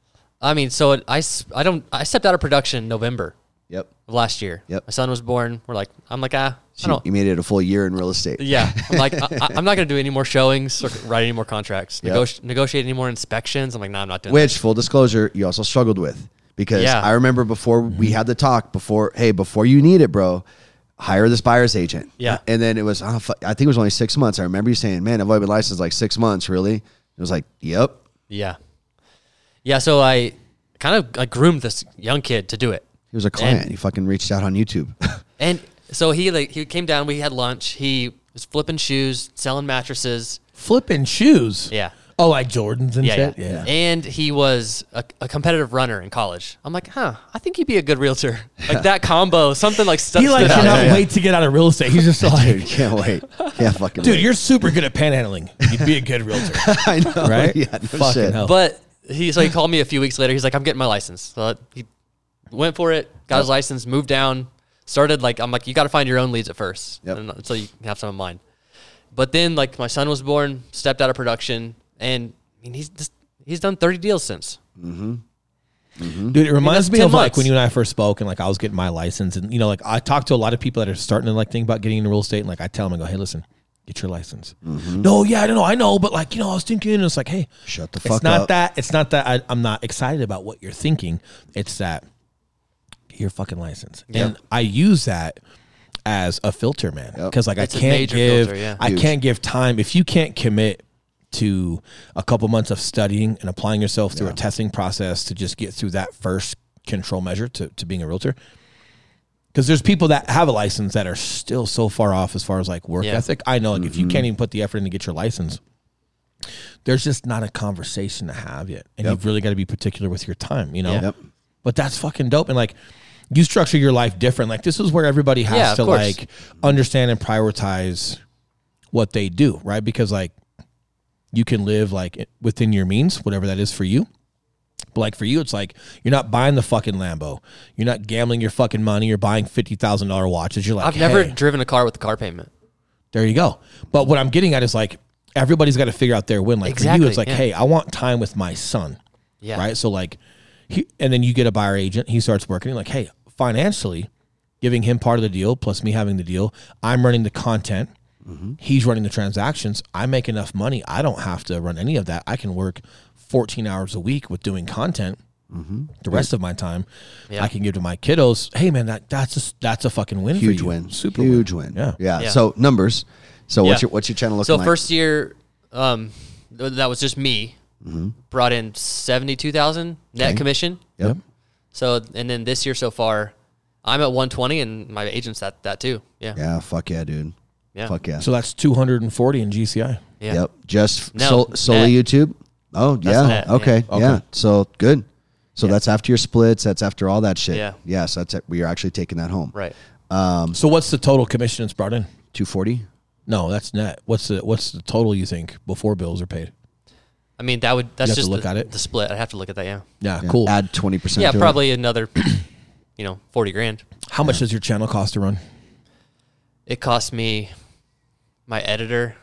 I mean, so it, I, I don't I stepped out of production in November Yep. of last year. Yep. My son was born. We're like, I'm like, ah, I don't. you made it a full year in real estate. Yeah, I'm (laughs) like, I, I'm not gonna do any more showings or write any more contracts, Yep. negoti- negotiate any more inspections. I'm like, nah, I'm not doing. Which, full disclosure, you also struggled with because Yeah. I remember before we had the talk before, hey, before you need it, bro, hire this buyer's agent. Yeah. And then it was, oh, I think it was only six months. I remember you saying, man, I've only been licensed like six months, really? It was like, yep. Yeah, yeah. So I kind of I groomed this young kid to do it, He was a client. And- he fucking reached out on YouTube. (laughs) and so he like he came down. We had lunch. He was flipping shoes, selling mattresses. Flipping shoes. Yeah. Oh, like Jordans and Yeah, shit. yeah. Yeah. And he was a, a competitive runner in college. I'm like, huh, I think he'd be a good realtor. (laughs) Like that combo, something like stu- He like stood out. cannot yeah. wait to get out of real estate. He's just (laughs) like, Dude, can't wait. Can't fucking Dude, wait. you're super good at panhandling. You'd be a good realtor, I know. right? Yeah, no Fucking shit. hell. But he so he called me a few weeks later. He's like, I'm getting my license. So he went for it, got his license, moved down, started like I'm like, you got to find your own leads at first, Yep. and uh, so you have some of mine. But then like my son was born, stepped out of production, and I mean he's just, he's done 30 deals since. Mm-hmm. Mm-hmm. Dude, it reminds that's me 10 of like when you and I first spoke and like I was getting my license and you know like I talk to a lot of people that are starting to like think about getting into real estate and like I tell them I go hey listen get your license. Mm-hmm. No, yeah, I don't know, I know, but like you know, I was thinking, and it's like, hey, Shut the fuck up. it's not up. that. It's not that I, I'm not excited about what you're thinking. It's that get your fucking license, and I use that as a filter, man, Yep. because like It's a I can't major give, filter, yeah. I Huge. can't give time if you can't commit to a couple months of studying and applying yourself through a testing process to just get through that first control measure to, to being a realtor. Because there's people that have a license that are still so far off as far as like work Yeah. ethic. I know, like if Mm-hmm. you can't even put the effort in to get your license, there's just not a conversation to have yet, and Yep. you've really got to be particular with your time. You know, Yep. but that's fucking dope. And like, you structure your life different. Like, this is where everybody has Yeah, to course. like understand and prioritize what they do, right? Because like, you can live like within your means, whatever that is for you. But like for you, it's like you're not buying the fucking Lambo. You're not gambling your fucking money. You're buying fifty thousand dollar watches. You're like, I've never hey, driven a car with a car payment. there you go. But what I'm getting at is like everybody's got to figure out their win. Like for you, Exactly, it's like, yeah. hey, I want time with my son. Yeah. Right. So like, he, and then you get a buyer agent. He starts working. You're like, hey, financially, giving him part of the deal plus me having the deal. I'm running the content. Mm-hmm. He's running the transactions. I make enough money. I don't have to run any of that. I can work 14 hours a week with doing content. The rest of my time, Yeah. I can give to my kiddos. Hey man, that that's a, that's a fucking win. Huge for you. win. Super Huge win. win. Yeah. yeah. Yeah. So numbers. So what's your what's your channel looking like? So like? first year, um, that was just me. Brought in seventy two thousand net Okay. commission. Yep. So and then this year so far, I'm at one twenty, and my agent's at that too. Yeah. Yeah. Fuck yeah, dude. Yeah. Fuck yeah. So that's 240 in GCI. Yeah. Yep. Just No, sol- solely net. YouTube. Oh yeah. net, okay. yeah. Yeah. Okay. So good. So that's after your splits. That's after all that shit. Yeah. Yeah. So that's it. We are actually taking that home. Right. Um, so what's the total commission that's brought in? Two forty. No, that's net. What's the what's the total you think before bills are paid? I mean, that would that's have to just look the, at it? the split. I have to look at that. Yeah. Yeah, cool. Add twenty percent. Yeah, probably another, (clears throat) you know, forty grand. How much does your channel cost to run? It cost me my editor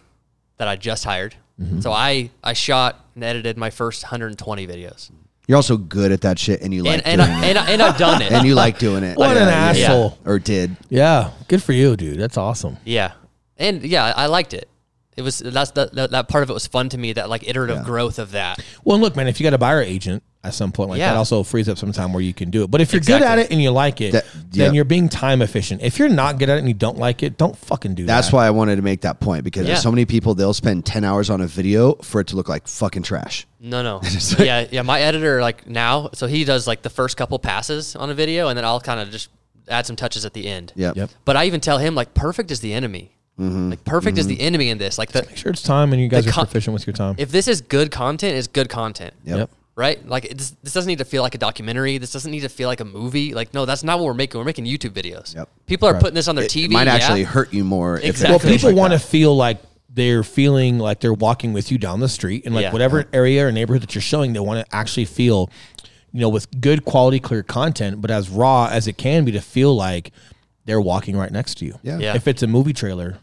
that I just hired. Mm-hmm. So I I shot and edited my first 120 videos, You're also good at that shit, and you like and and, doing I, it. and, I, and I've done it. (laughs) and you like doing it. What an Yeah, yeah. asshole. Or did. Yeah, good for you, dude. That's awesome. Yeah, and yeah, I I liked it. It was that's that that, that part of it was fun to me. That like iterative Yeah. growth of that. Well, look, man, if you got a buyer agent at some point like Yeah. that, also frees up some time where you can do it. But if you're good at it and you like it, That- then yeah. you're being time efficient. If you're not good at it and you don't like it, don't fucking do That's that. That's why I wanted to make that point because Yeah. there's so many people they'll spend ten hours on a video for it to look like fucking trash. No, no, (laughs) yeah, yeah. My editor like now, so he does like the first couple passes on a video, and then I'll kind of just add some touches at the end. Yep. Yep. But I even tell him like perfect is the enemy. Mm-hmm. Like perfect is mm-hmm. the enemy in this. Like the Make sure it's time and you guys The are con- proficient with your time. if this is good content, it's good content. Yep. Yep. Right? Like it, this, this doesn't need to feel like a documentary. This doesn't need to feel like a movie. Like no, that's not what we're making. We're making YouTube videos. Yep. People are Correct. putting this on their It, TV. it might yeah. actually hurt you more. If Exactly. Well, feels people like want to that. feel like they're feeling like they're walking with you down the street and like Yeah. whatever area or neighborhood that you're showing, they want to actually feel, you know, with good quality, clear content, but as raw as it can be to feel like they're walking right next to you. Yeah. Yeah. If it's a movie trailer,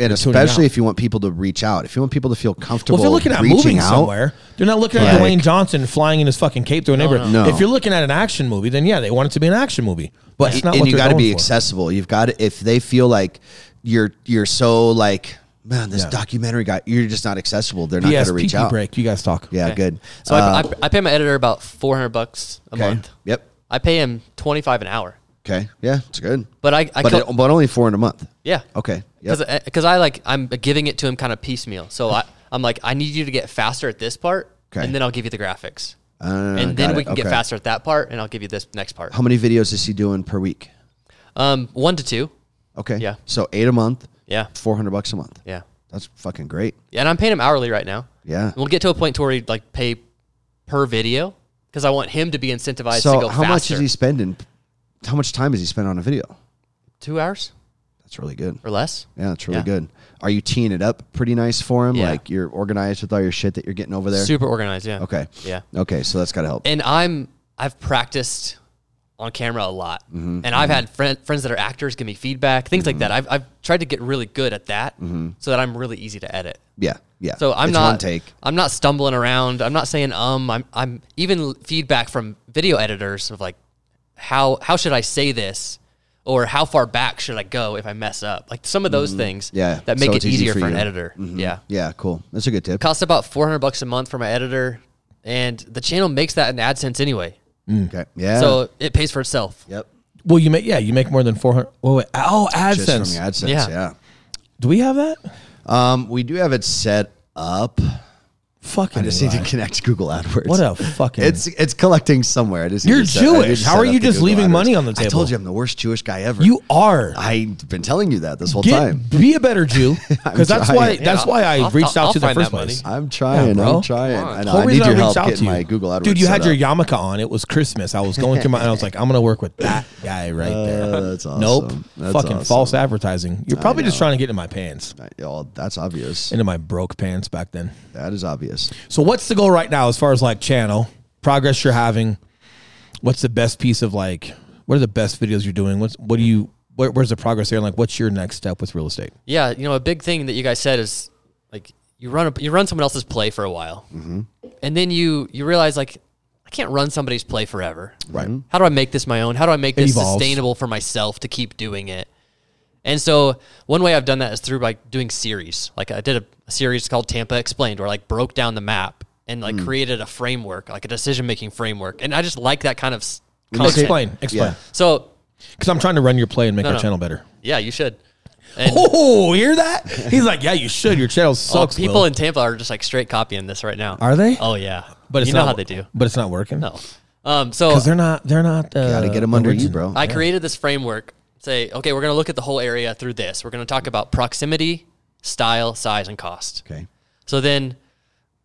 and especially if you want people to reach out, if you want people to feel comfortable. well, if they're looking at reaching moving out, somewhere, they're not looking at Like- Dwayne Johnson flying in his fucking cape through a neighborhood. no. If you're looking at an action movie, then yeah, they want it to be an action movie. But it's not and what you got to be for. accessible. You've got to if they feel like you're you're so like man, this Yeah. documentary guy, you're just not accessible. They're not going to reach out. break. You guys talk. Yeah, Okay. good. So I, Uh, I, I pay my editor about 400 bucks a okay. month. Yep. I pay him 25 an hour. Okay. Yeah, it's good. But I, I but co- it, but only four in a month. yeah. Okay. Yep. Because I like I'm giving it to him kind of piecemeal. So I (laughs) I'm like I need you to get faster at this part, Okay. and then I'll give you the graphics, Uh, and then we it. can get faster at that part, and I'll give you this next part. How many videos is he doing per week? Um, one to two. Okay. Yeah. So eight a month, Yeah, four hundred bucks a month. yeah, That's fucking great. yeah. And I'm paying him hourly right now. Yeah. We'll get to a point to where he like pay per video because I want him to be incentivized to So go how faster. much is he spending? How much time is he spend on a video? Two hours That's really good. or less. Yeah, that's really Yeah. good. Are you teeing it up pretty nice for him? Yeah. Like you're organized with all your shit that you're getting over there? Super organized. Yeah. Okay. Yeah. Okay, so that's got to help. and I'm I've practiced on camera a lot, Mm-hmm. and I've had friend, friends that are actors give me feedback, things like that. I've I've tried to get really good at that, so that I'm really easy to edit. yeah, yeah. So I'm It's not one take. I'm not stumbling around. I'm not saying um. I'm I'm even feedback from video editors of like how how should I say this or how far back should I go if I mess up? Like some of those things Mm-hmm. Yeah, that make so it it's easy easier for for, an you. editor. Yeah. Yeah, cool. That's a good tip. Costs about 400 bucks a month for my editor and the channel makes that in AdSense anyway. Okay. Yeah. So it pays for itself. yep. Well, you make yeah, you make more than four hundred. Oh, wait, oh, Just from AdSense. AdSense. Yeah. Yeah. Do we have that? Um, we do have it set up. Fucking. I just need to connect Google AdWords. What a fucking. It's it's collecting somewhere. I just You're to set- I need to Jewish. How set are up you the just Google leaving AdWords. money on the table? I table? told you I'm the worst Jewish guy ever. you are. I've been telling you that this whole Get, time. be a better Jew (laughs) because that's trying. why Yeah, that's why I I'll- reached I'll- out to I'll the find first that money. place. I'm trying. bro. I'm trying. Come on. I know. Whole I need reason your reached help out getting to you. my Google AdWords. Dude, you had set your up. yarmulke on. It was Christmas. I was going through my and I was (laughs) like, I'm gonna work with that guy right there. Uh, that's (laughs) awesome. Nope. That's Fucking awesome. false advertising. You're probably just know. trying to get into my pants. Oh, that's obvious. Into my broke pants back then. That is obvious. So what's the goal right now as far as like channel progress you're having? What's the best piece of like? What are the best videos you're doing? What's what do you? Where, where's the progress there? And like, what's your next step with real estate? Yeah, you know, a big thing that you guys said is like you run a, you run someone else's play for a while, Mm-hmm. and then you you realize like I can't run somebody's play forever. Right. How do I make this my own? How do I make It this evolves. sustainable for myself to keep doing it? And so one way I've done that is through like doing series. Like I did a, a series called Tampa Explained, where I like broke down the map and Mm. like created a framework, like a decision making framework. And I just like that kind of s- you content. Explain, explain. Yeah. So Because I'm trying to run your play and make No, our no. channel better. yeah, you should. And Oh, hear that? He's like, yeah, you should. Your channel sucks. people Will. in Tampa are just like straight copying this right now. Are they? Oh yeah, but it's you know not, how they do. But it's not working. No. Um, so because they're not. They're not. Uh, Got to get them under you, bro. I created this framework. Say, okay, we're going to look at the whole area through this. We're going to talk about proximity, style, size, and cost. Okay. So then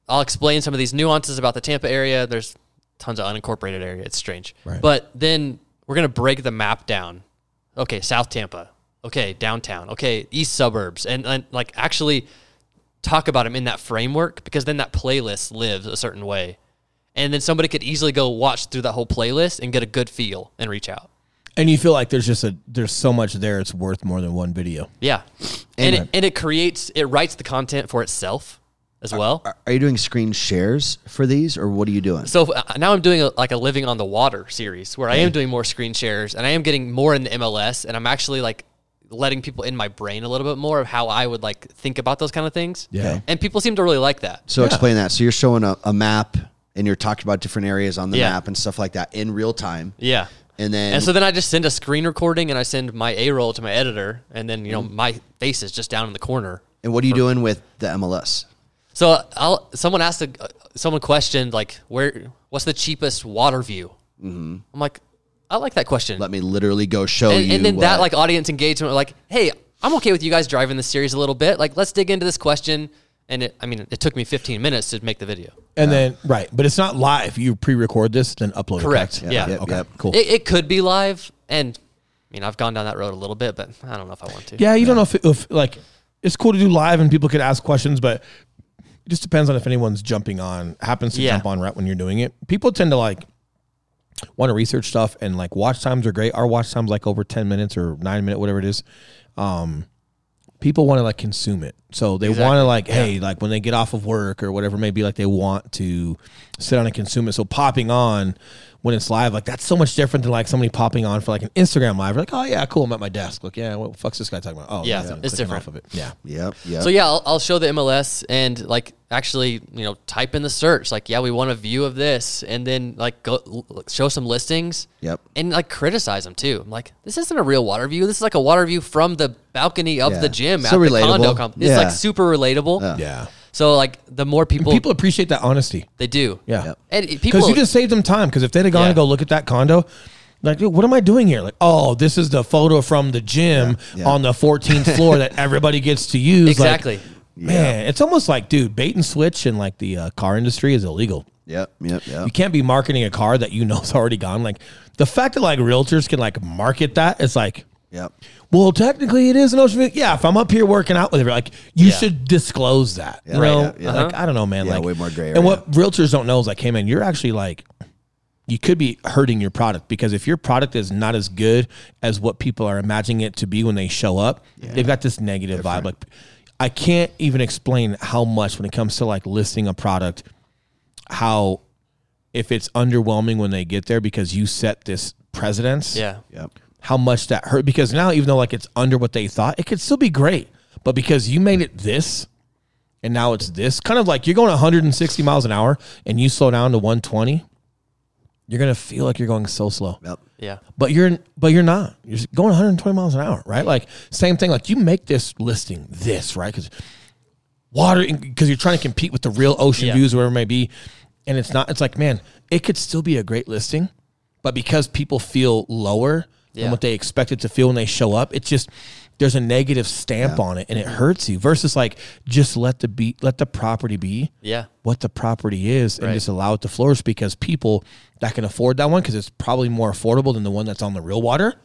I'll explain some of these nuances about the Tampa area. There's tons of unincorporated area. It's strange. Right. But then we're going to break the map down. Okay, South Tampa. Okay, downtown. Okay, east suburbs. And, and like actually talk about them in that framework because then that playlist lives a certain way. And then somebody could easily go watch through that whole playlist and get a good feel and reach out. And you feel like there's just a there's so much there. It's worth more than one video. Yeah. And it, and it creates, it writes the content for itself as well. Are, are you doing screen shares for these, or what are you doing? So uh, now I'm doing a, like a living on the water series where I am doing more screen shares and I am getting more in the MLS and I'm actually like letting people in my brain a little bit more of how I would like think about those kind of things. Yeah. Okay. And people seem to really like that. So explain that. So you're showing a, a map, and you're talking about different areas on the Yeah. map and stuff like that in real time. Yeah. And then And so then I just send a screen recording and I send my A roll to my editor and then, you know, Mm-hmm. my face is just down in the corner. and what are you doing with the MLS? So I'll someone asked a, someone questioned like where what's the cheapest water view? Mm-hmm. I'm like, I like that question. Let me literally go show and, you. and then that like audience engagement, like, hey, I'm okay with you guys driving the series a little bit. Like, let's dig into this question. And it, I mean, it took me 15 minutes to make the video. And then right, but it's not live. You pre-record this, then upload it Correct. it. Yeah. Yep, Okay. yep. Cool. It, it could be live, and I mean, I've gone down that road a little bit, but I don't know if I want to. Yeah, you don't know if, if like it's cool to do live and people could ask questions, but it just depends on if anyone's jumping on happens to Yeah. jump on right when you're doing it. People tend to like want to research stuff and like watch times are great. Our watch times like over ten minutes or nine minute, whatever it is. Um, people want to like consume it, so they want to like, hey, like when they get off of work or whatever, maybe like they want to sit on and consume it. So popping on when it's live, like that's so much different than like somebody popping on for like an Instagram live. Like, oh yeah, cool, I'm at my desk. Like, yeah, what the fuck's this guy talking about? Oh Yeah, nothing. it's different. Off of it. Yeah. Yep. yeah. So yeah, I'll, I'll show the MLS and like actually, you know, type in the search like, yeah, we want a view of this, and then like go l- show some listings. Yep. And like criticize them too. I'm like, this isn't a real water view. This is like a water view from the balcony of Yeah. the gym So at the condo relatable. complex. It's Yeah. like super relatable. Yeah. So like the more people, People appreciate that honesty. they do. Yeah. Yep. And it- Because people you just saved them time. Because if they'd have gone Yeah. and go look at that condo, like, dude, what am I doing here? Like, oh, this is the photo from the gym Yeah. Yeah. on the 14th floor that everybody gets to use. Like, Exactly. man, it's almost like, dude, bait and switch in like the uh, car industry is illegal. Yep. Yep. Yep. You can't be marketing a car that you know is already gone. Like the fact that like realtors can like market that, it's like, Yep. well, technically it is an ocean. View. Yeah, if I'm up here working out with it, like you Yeah. should disclose that. Yeah, you right, know, yeah, yeah. like I don't know, man. Yeah, like way more gray And area. what realtors don't know is like, hey, man, you're actually like, you could be hurting your product because if your product is not as good as what people are imagining it to be when they show up, they've got this negative vibe. Like, I can't even explain how much when it comes to like listing a product, how if it's underwhelming when they get there because you set this precedence Yeah. Yep. How much that hurt because now even though like it's under what they thought, it could still be great. But because you made it this and now it's this, kind of like you're going 160 miles an hour and you slow down to 120, you're gonna feel like you're going so slow. Yep. Yeah. But you're but you're not. You're going 120 miles an hour, right? Like same thing. Like you make this listing this right because water because you're trying to compete with the real ocean Yeah. views or whatever it may be, and it's not. It's like man, it could still be a great listing, but because people feel lower Yeah. than what they expected to feel when they show up, it's just there's a negative stamp on it and it hurts you. Versus like just let the be let the property be Yeah. what the property is and Right. just allow it to flourish because people that can afford that one because it's probably more affordable than the one that's on the real water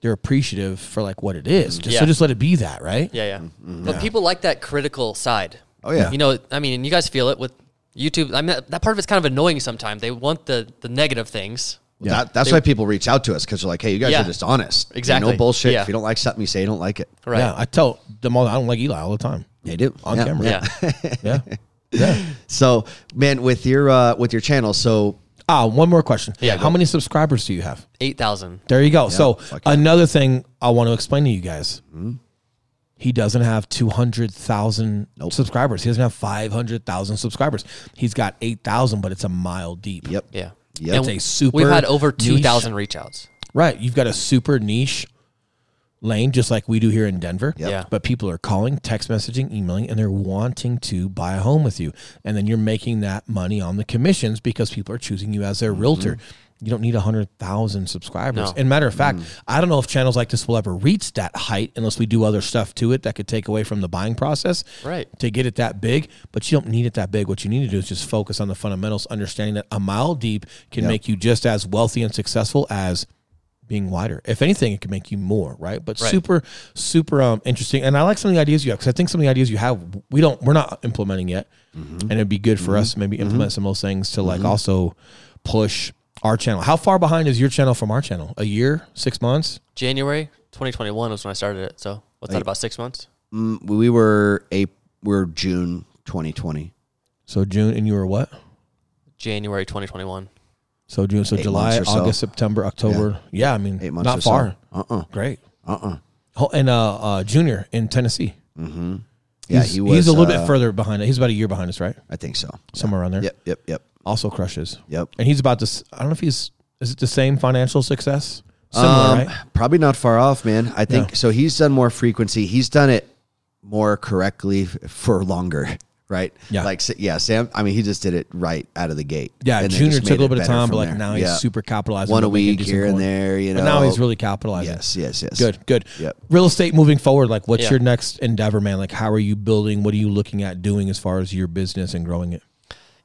they're appreciative for like what it is just so just let it be that right Yeah, yeah. Mm-hmm. But people like that critical side. Oh, yeah. You know, I mean, and you guys feel it with YouTube. I mean, that, that part of it's kind of annoying sometimes. They want the the negative things. That, that's They- why people reach out to us because they're like, hey, you guys Yeah. are just honest. You Exactly. No bullshit. Yeah. If you don't like something, you say you don't like it. Right. yeah i tell them all i don't like eli all the time They do. on Yeah. camera Yeah. yeah (laughs) yeah So, man, with your uh, with your channel, so ah one more question Yeah, how go. many subscribers do you have 8,000. there you go so fuck yeah. another thing i want to explain to you guys he doesn't have 200,000 subscribers. He doesn't have 500,000 subscribers. He's got 8,000, but it's a mile deep. yep. Yeah. Yep. And It's a super We've had over 2,000 reach outs. Right. You've got a super niche lane, just like we do here in Denver. Yep. Yeah. But people are calling, text messaging, emailing, and they're wanting to buy a home with you. And then you're making that money on the commissions because people are choosing you as their realtor. Mm-hmm. You don't need 100,000 subscribers. No. And matter of fact, mm. I don't know if channels like this will ever reach that height unless we do other stuff to it that could take away from the buying process Right. to get it that big. But you don't need it that big. What you need to do is just focus on the fundamentals, understanding that a mile deep can Yep. make you just as wealthy and successful as being wider. If anything, it can make you more, right? But Right. super, super um, interesting. And I like some of the ideas you have because I think some of the ideas you have, we don't, we're not implementing yet, mm-hmm. and it'd be good for mm-hmm. us to maybe mm-hmm. implement some of those things to like also push our channel. How far behind is your channel from our channel? A year, six months? January 2021 was when I started it. So what's that, about six months? Mm, we were a we're June 2020. So June, and you were what? January 2021. So June, so Eight July, months or so. August, September, October. Yeah, I mean, Eight months not or so. far. Uh-uh. Great. Uh-uh. Oh, and uh, uh, Junior in Tennessee. Mhm. Yeah, he's, he was he's a little uh, bit further behind. He's about a year behind us, right? I think so. Somewhere around there. Yep, yep, yep. Also crushes. Yep. And he's about to. I don't know if he's. Is it the same financial success? Similar, Um, right? Probably not far off, man. I think Yeah. so. He's done more frequency. He's done it more correctly for longer, (laughs) right? Yeah. Like, yeah, Sam. I mean, he just did it right out of the gate. Yeah, And then Junior took a little bit of time, from but like there. now he's Yeah. super capitalized. One a but we can week here and more. there. You know, But now he's really capitalizing. yes, yes, yes. Good, good. Yep. Real estate moving forward, like what's Yeah. your next endeavor, man? Like how are you building? What are you looking at doing as far as your business and growing it?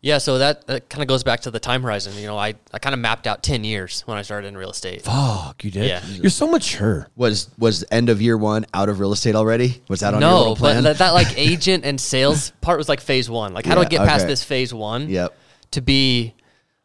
Yeah, so that, that kind of goes back to the time horizon. You know, I, I kind of mapped out 10 years when I started in real estate. Fuck, you did. Yeah. You're so mature. Was was end of year one out of real estate already? Was that on your No, little plan? but that, that like (laughs) agent and sales part was like phase one. Like, how do I Yeah, get past okay. this phase one Yep. to be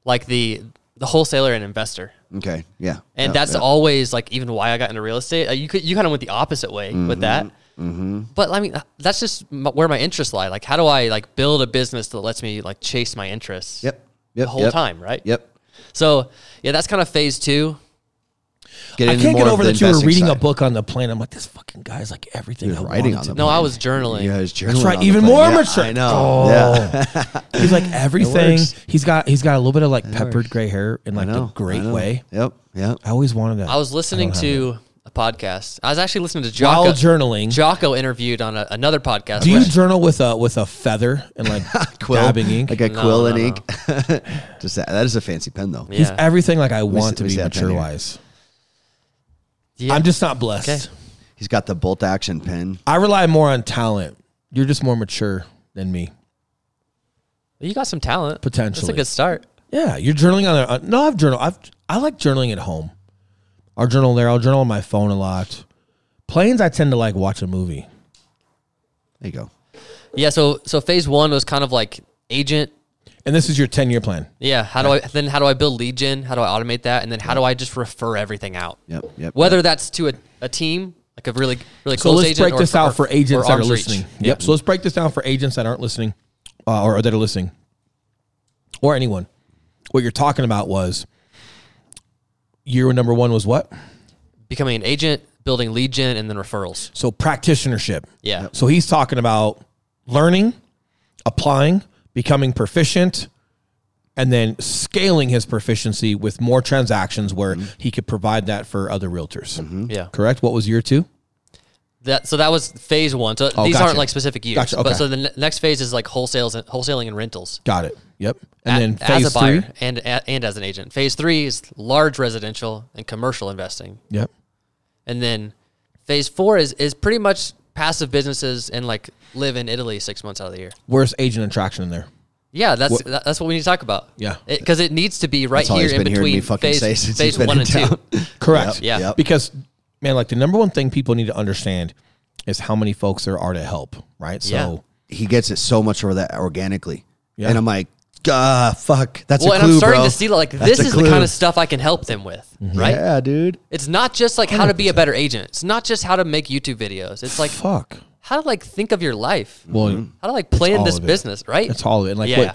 like the the wholesaler and investor? Okay. Yeah. And that's yep. always like even why I got into real estate. Uh, you could you kind of went the opposite way with that. Mm-hmm. But I mean, that's just m- where my interests lie. Like, how do I like build a business that lets me like chase my interests? Yep. Yep. the whole yep, time, right? Yep. So yeah, that's kind of phase two. Get I can't more get over the that you were investing reading a book on the plane. I'm like, this fucking guy's like everything. He was I writing wanted on to the be. No, I was journaling. Yeah, he's That's journaling right. on the Even plane. more Yeah, mature. I know. Oh. Yeah. He's like everything. works. He's got he's got a little bit of like peppered works. gray hair in like I know, the great know. way. Yep. Yep. I always wanted that. I was listening don't have to a podcast. I was actually listening to While Jocko. journaling. Jocko interviewed on a, another podcast. Do you which- journal with a with a feather and like (laughs) Quill. dabbing ink? Like a No, quill no, and no. ink. (laughs) Just that. That is a fancy pen though. He's everything like I want see- to we be see that pen mature here. wise. Yeah. I'm just not blessed. Okay. He's got the bolt action pen. I rely more on talent. You're just more mature than me. you got some talent. Potentially. That's a good start. Yeah, you're journaling on there. Uh, no, I've journal. I've I like journaling at home. I'll journal there. I'll journal on my phone a lot. Planes, I tend to like watch a movie. There you go. Yeah. So so phase one was kind of like agent. And this is your 10 year plan. Yeah. How do I then? How do I build lead gen? How do I automate that? And then how do I just refer everything out? Yep. Yep. Whether that's to a, a team, like a really really So close let's agent, break or this out or- for agents or that are arm's reach. listening. Yep. So let's break this down for agents that aren't listening uh, or that are listening or anyone. What you're talking about was year number one was what? becoming an agent, building lead gen, and then referrals. So practitionership. Yeah. So he's talking about learning, applying, becoming proficient, and then scaling his proficiency with more transactions where mm-hmm. he could provide that for other realtors. Mm-hmm. Yeah. Correct? What was year two? That so that was phase one. So Oh, these gotcha. aren't like specific years. Gotcha, okay. But so the ne- next phase is like wholesales and wholesaling and rentals. Got it. Yep. And A- then phase as a buyer three. and and as an agent. Phase three is large residential and commercial investing, Yep. and then phase four is is pretty much passive businesses and like live in Italy six months out of the year. Where's agent attraction in there? Yeah, that's What- that's what we need to talk about. Yeah. because it, needs to be right That's all here he's in been hearing between me fucking phase, say since phase he's been one in and two. (laughs) Correct. Yep. Yep. Because man, like the number one thing people need to understand is how many folks there are to help, right? So Yeah. He gets it so much over that organically. Yeah. And I'm like, ah, fuck. That's Well, a and I'm starting bro. to see like That's this a is the clue. kind of stuff I can help them with, mm-hmm. right? Yeah, dude. It's not just like how to be a better agent. It's not just how to make YouTube videos. It's like fuck. how to like think of your life. Well, mm-hmm. How to like plan all this of it. business, right? That's all of it. Like, Yeah. wait,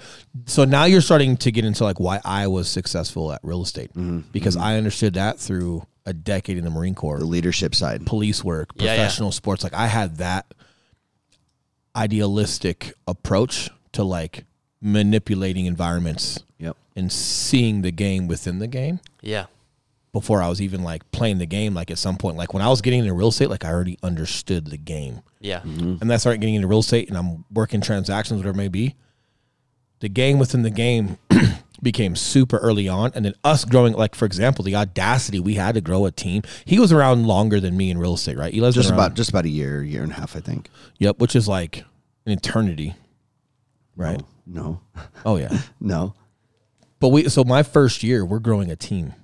so now you're starting to get into like why I was successful at real estate mm-hmm. because I understood that through a decade in the Marine Corps, The leadership side. police work, Yeah, yeah. professional sports. Like, I had that idealistic approach to like manipulating environments Yep. and seeing the game within the game Yeah. before I was even like playing the game. Like, at some point, like when I was getting into real estate, like I already understood the game. Yeah. Mm-hmm. and then I started getting into real estate and I'm working transactions, whatever it may be. The game within the game (clears throat) became super early on. And then us growing, like, for example, the audacity we had to grow a team. He was around longer than me in real estate, right? Eli's Just about just about a year, year and a half, I think. Yep, which is like an eternity, right? No. Oh, yeah. (laughs) No. But we, so my first year, we're growing a team.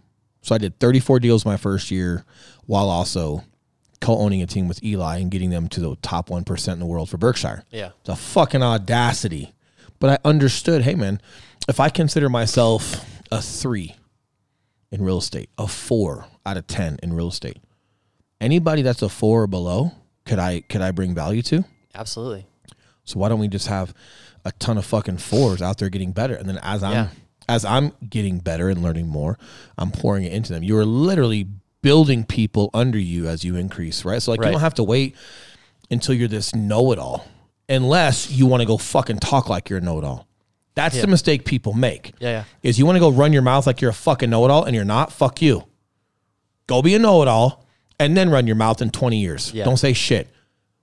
So I did 34 deals my first year while also co owning a team with Eli and getting them to the top 1% in the world for Berkshire. Yeah. the fucking audacity. But I understood, hey man, if I consider myself a three in real estate, a four out of ten in real estate, anybody that's a four or below, could I could I bring value to? Absolutely. So why don't we just have a ton of fucking fours out there getting better? And then as I'm Yeah. as I'm getting better and learning more, I'm pouring it into them. You are literally building people under you as you increase, right? So like Right. you don't have to wait until you're this know-it-all, unless you want to go fucking talk like you're a know-it-all. That's the mistake people make. Yeah, yeah. Is you want to go run your mouth like you're a fucking know-it-all and you're not. Fuck you. Go be a know-it-all and then run your mouth in 20 years. Yeah. Don't say shit.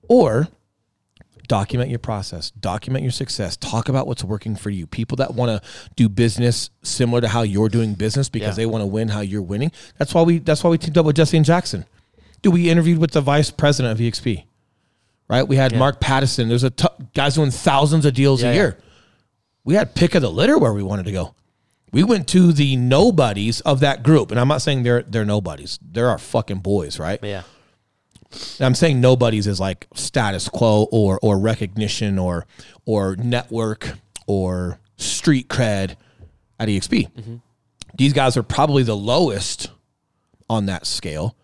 Or document your process, document your success, talk about what's working for you. People that want to do business similar to how you're doing business because Yeah. they want to win how you're winning. That's why we that's why we teamed up with Jesse and Jackson. Dude, we interviewed with the vice president of EXP. Right? We had Mark Pattison. There's a t- guys doing thousands of deals Yeah, a yeah. year. We had pick of the litter where we wanted to go. We went to the nobodies of that group, and I'm not saying they're they're nobodies. They're our fucking boys, right? Yeah. And I'm saying nobody's is like status quo or or recognition or or network or street cred at EXP. Mm-hmm. These guys are probably the lowest on that scale,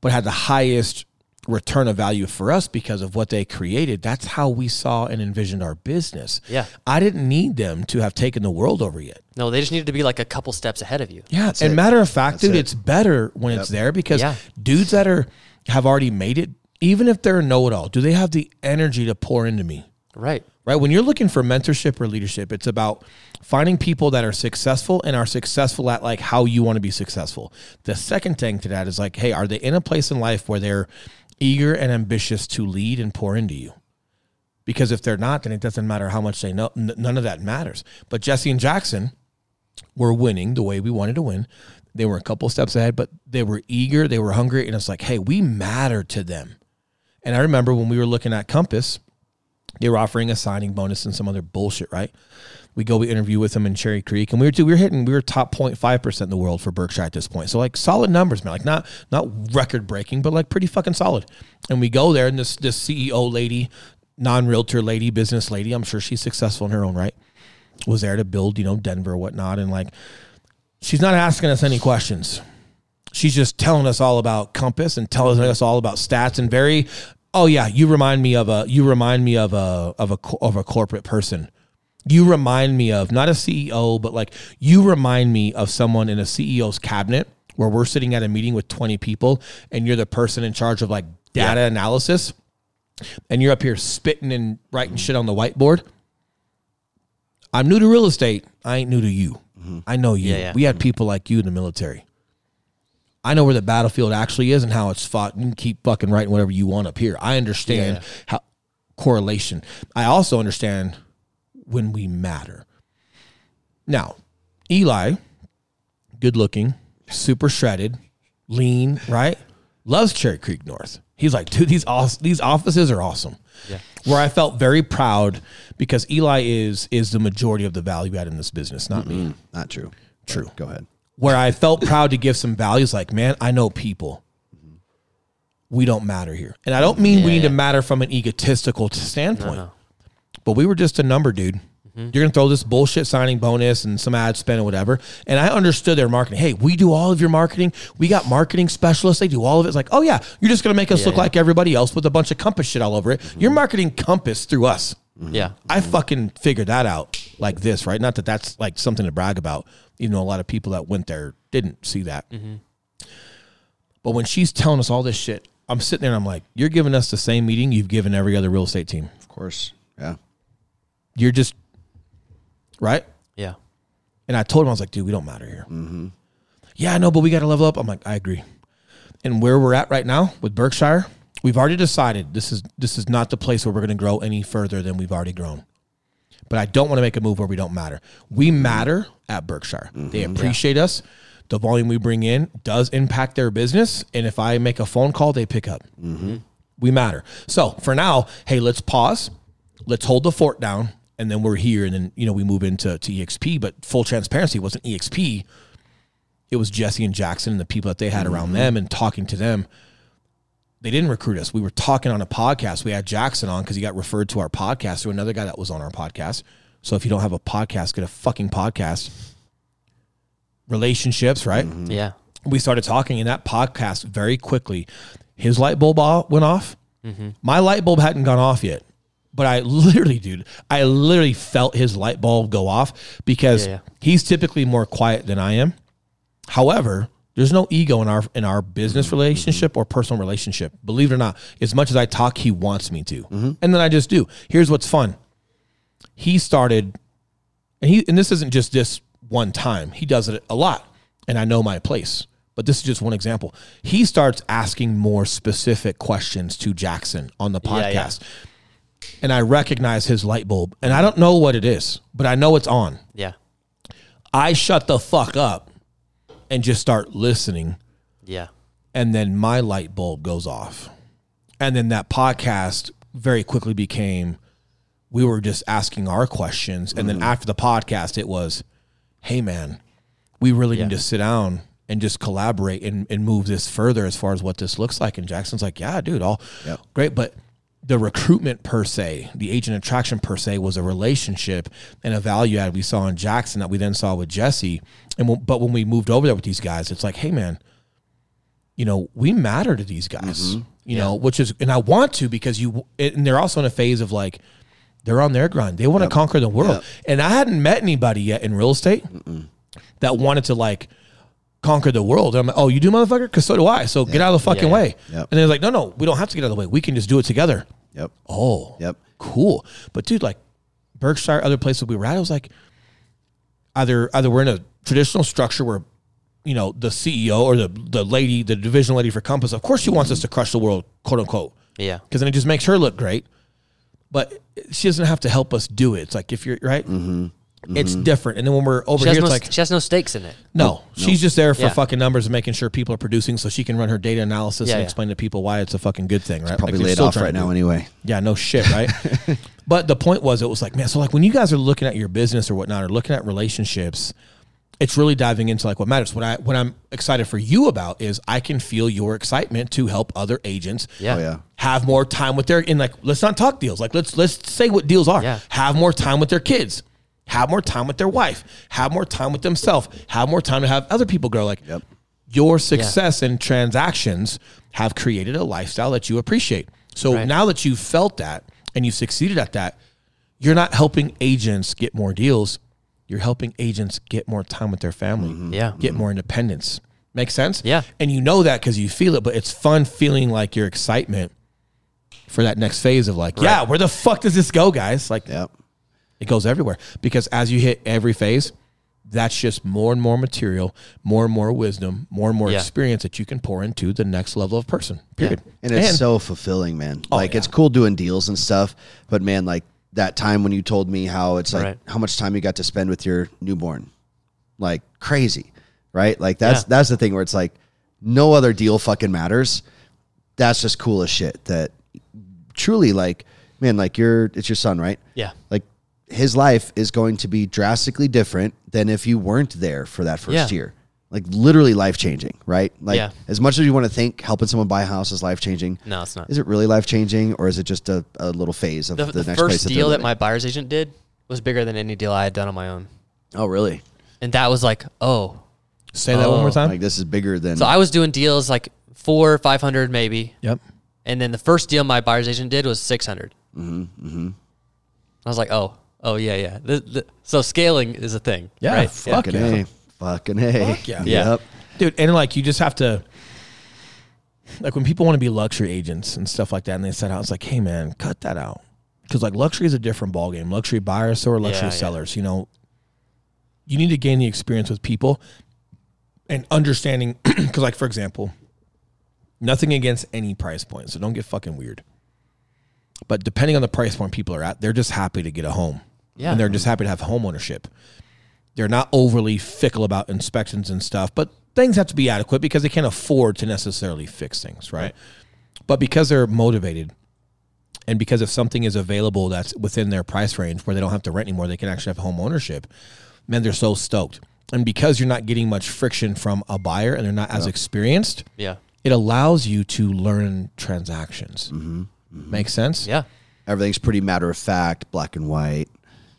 but had the highest return of value for us because of what they created. That's how we saw and envisioned our business. Yeah. I didn't need them to have taken the world over yet. No, they just needed to be like a couple steps ahead of you. Yeah, and it. matter of fact, dude, it. it's better when it's there because Yeah. dudes that are have already made it, even if they're a know-it-all, do they have the energy to pour into me? Right. Right? When you're looking for mentorship or leadership, it's about finding people that are successful and are successful at like how you want to be successful. The second thing to that is like, hey, are they in a place in life where they're eager and ambitious to lead and pour into you? Because if they're not, then it doesn't matter how much they know. N- none of that matters. But Jesse and Jackson, were winning the way we wanted to win. They were a couple steps ahead, but they were eager, they were hungry, and it's like, hey, we matter to them. And I remember when we were looking at Compass, they were offering a signing bonus and some other bullshit, right? We go, we interview with them in Cherry Creek, and we were we were hitting, we were top 0.5 percent in the world for Berkshire at this point. So like solid numbers, man. Like not not record breaking, but like pretty fucking solid. And we go there, and this this CEO lady, non realtor lady, business lady, I'm sure she's successful in her own right, was there to build, you know, Denver or whatnot, and like she's not asking us any questions. She's just telling us all about Compass and telling us all about stats and very, oh yeah, you remind me of a, you remind me of a, of a, of a corporate person. You remind me of not a CEO, but like you remind me of someone in a CEO's cabinet where we're sitting at a meeting with 20 people and you're the person in charge of like data analysis and you're up here spitting and writing shit on the whiteboard. I'm new to real estate. I ain't new to you. Mm-hmm. I know you. Yeah, yeah. We had people like you in the military. I know where the battlefield actually is and how it's fought. You can keep fucking writing whatever you want up here. I understand Yeah. how correlation. I also understand when we matter. Now, Eli, good looking, super shredded, lean, right? Loves Cherry Creek North. He's like, dude, these these offices are awesome. Yeah. Where I felt very proud because Eli is is the majority of the value add in this business, not me. Not true. True. Go ahead. Where I felt proud to give some values, like, man, I know people. We don't matter here, and I don't mean we Yeah, need to matter from an egotistical t- standpoint. no. But we were just a number, dude. Mm-hmm. You're gonna throw this bullshit signing bonus and some ad spend or whatever. And I understood their marketing. Hey, we do all of your marketing. We got marketing specialists. They do all of it. It's like, oh yeah, you're just gonna make us Yeah, look yeah. like everybody else with a bunch of compass shit all over it. Mm-hmm. You're marketing compass through us. Mm-hmm. Yeah. I fucking figured that out like this, right? Not that that's like something to brag about. You know, a lot of people that went there didn't see that. But when she's telling us all this shit, I'm sitting there and I'm like, you're giving us the same meeting you've given every other real estate team. Of course. Yeah. You're just, right? Yeah. And I told him, I was like, dude, we don't matter here. Mm-hmm. Yeah, I know, but we got to level up. I'm like, I agree. And where we're at right now with Berkshire, we've already decided this is this is not the place where we're going to grow any further than we've already grown. But I don't want to make a move where we don't matter. We mm-hmm. matter at Berkshire. Mm-hmm. They appreciate us. The volume we bring in does impact their business, and if I make a phone call, they pick up. We matter. So for now, hey, let's pause. Let's hold the fort down, and then we're here, and then you know we move into to EXP. But full transparency, it wasn't EXP it was Jesse and Jackson and the people that they had around mm-hmm. them and talking to them. They didn't recruit us. We were talking on a podcast. We had Jackson on because he got referred to our podcast to another guy that was on our podcast. So if you don't have a podcast, get a fucking podcast. Relationships, right? Mm-hmm. Yeah. we started talking in that podcast very quickly. His light bulb went off. Mm-hmm. My light bulb hadn't gone off yet, but I (laughs) literally, dude, I literally felt his light bulb go off because Yeah, yeah. he's typically more quiet than I am. However, there's no ego in our in our business mm-hmm, relationship mm-hmm. or personal relationship. Believe it or not, as much as I talk, he wants me to, mm-hmm. and then I just do. Here's what's fun. He started and he and this isn't just this one time. He does it a lot, and I know my place. But this is just one example. He starts asking more specific questions to Jackson on the Yeah, yeah. Podcast. And I recognize his light bulb. And I don't know what it is, but I know it's on. Yeah. I shut the fuck up and just start listening. Yeah. And then my light bulb goes off. And then that podcast very quickly became we were just asking our questions. And then mm-hmm. after the podcast, it was, hey, man, we really Yeah. need to sit down and just collaborate and, and move this further as far as what this looks like. And Jackson's like, yeah, dude, all Yep. great. But the recruitment per se, the agent attraction per se, was a relationship and a value add we saw in Jackson that we then saw with Jesse. And when, but when we moved over there with these guys, it's like, hey, man, you know, we matter to these guys, mm-hmm. you know, which is, and I want to because you, and they're also in a phase of like, they're on their grind. They want to conquer the world. Yep. And I hadn't met anybody yet in real estate that wanted to like conquer the world. And I'm like, oh, you do, motherfucker? Because so do I. So get out of the fucking Yeah, yeah. way. Yep. And they're like, no, no, we don't have to get out of the way. We can just do it together. Yep. Oh, Yep. cool. But dude, like Berkshire, other places we were at, it was like either either we're in a traditional structure where you know the CEO or the the lady, the division lady for Compass, of course she wants us to crush the world, quote unquote, Yeah. because then it just makes her look great. But she doesn't have to help us do it. It's like if you're right, mm-hmm. It's mm-hmm. different. And then when we're over She has, here, no, it's like she has no stakes in it. no, she's just there for Yeah. fucking numbers and making sure people are producing, so she can run her data analysis Yeah, and yeah. explain to people why it's a fucking good thing, right? Probably Like, you're laid still off trying right to now anyway. yeah, no shit, right? (laughs) but the point was, it was like, man, so like when you guys are looking at your business or whatnot, or looking at relationships, it's really diving into like what matters. What I what I'm excited for you about is I can feel your excitement to help other agents Yeah. Oh yeah. have more time with their in like let's not talk deals. Like let's let's say what deals are. Yeah. Have more time with their kids. Have more time with their wife. Have more time with themselves. Have more time to have other people grow. Like Yep. your success and transactions have created a lifestyle that you appreciate. So Right. now that you've felt that and you've succeeded at that, you're not helping agents get more deals. You're helping agents get more time with their family. Mm-hmm. Yeah. Get mm-hmm. more independence. Make sense? Yeah. And you know that because you feel it, but it's fun feeling like your excitement for that next phase of like, yeah, where the fuck does this go, guys? Like, Yep. It goes everywhere because as you hit every phase, that's just more and more material, more and more wisdom, more and more Yeah. experience that you can pour into the next level of person. Period. And it's so fulfilling, man. Oh, like Oh, yeah. it's cool doing deals and stuff, but man, like that time when you told me how it's like Right. how much time you got to spend with your newborn, like crazy, right? Like that's Yeah. that's the thing where it's like no other deal fucking matters. That's just cool as shit. That truly, like, man, like you're it's your son, right? Yeah. Like his life is going to be drastically different than if you weren't there for that first Yeah. year. Like literally life changing, right? Like Yeah. as much as you want to think helping someone buy a house is life changing. No, it's not. Is it really life changing, or is it just a, a little phase of The, the, the next place first that deal that living? my buyer's agent did was bigger than any deal I had done on my own. oh really? And that was like, oh. Say that one more Oh, time. Like this is bigger than. So I was doing deals like four, 500 maybe. yep. And then the first deal my buyer's agent did was 600. Mm-hmm, mm-hmm. I was like, oh, oh, yeah, yeah. The, the, so scaling is a thing. Yeah, Right? fucking yeah. a, fucking a. yeah. Yeah. Yep. Dude, and like you just have to like when people want to be luxury agents and stuff like that and they set out, it's like, hey man, cut that out. Because like luxury is a different ballgame. Luxury buyers, so are luxury Yeah, yeah. sellers. You know, you need to gain the experience with people and understanding. (clears throat) Because like for example, nothing against any price point, so don't get fucking weird. But depending on the price point people are at, they're just happy to get a home. Yeah. And they're just happy to have home ownership. They're not overly fickle about inspections and stuff, but things have to be adequate because they can't afford to necessarily fix things, right? But because they're motivated and because if something is available that's within their price range where they don't have to rent anymore, they can actually have home ownership, man, they're so stoked. And because you're not getting much friction from a buyer and they're not as experienced, Yeah. it allows you to learn transactions. Mm-hmm. Mm-hmm. Make sense? Yeah. Everything's pretty matter of fact, black and white.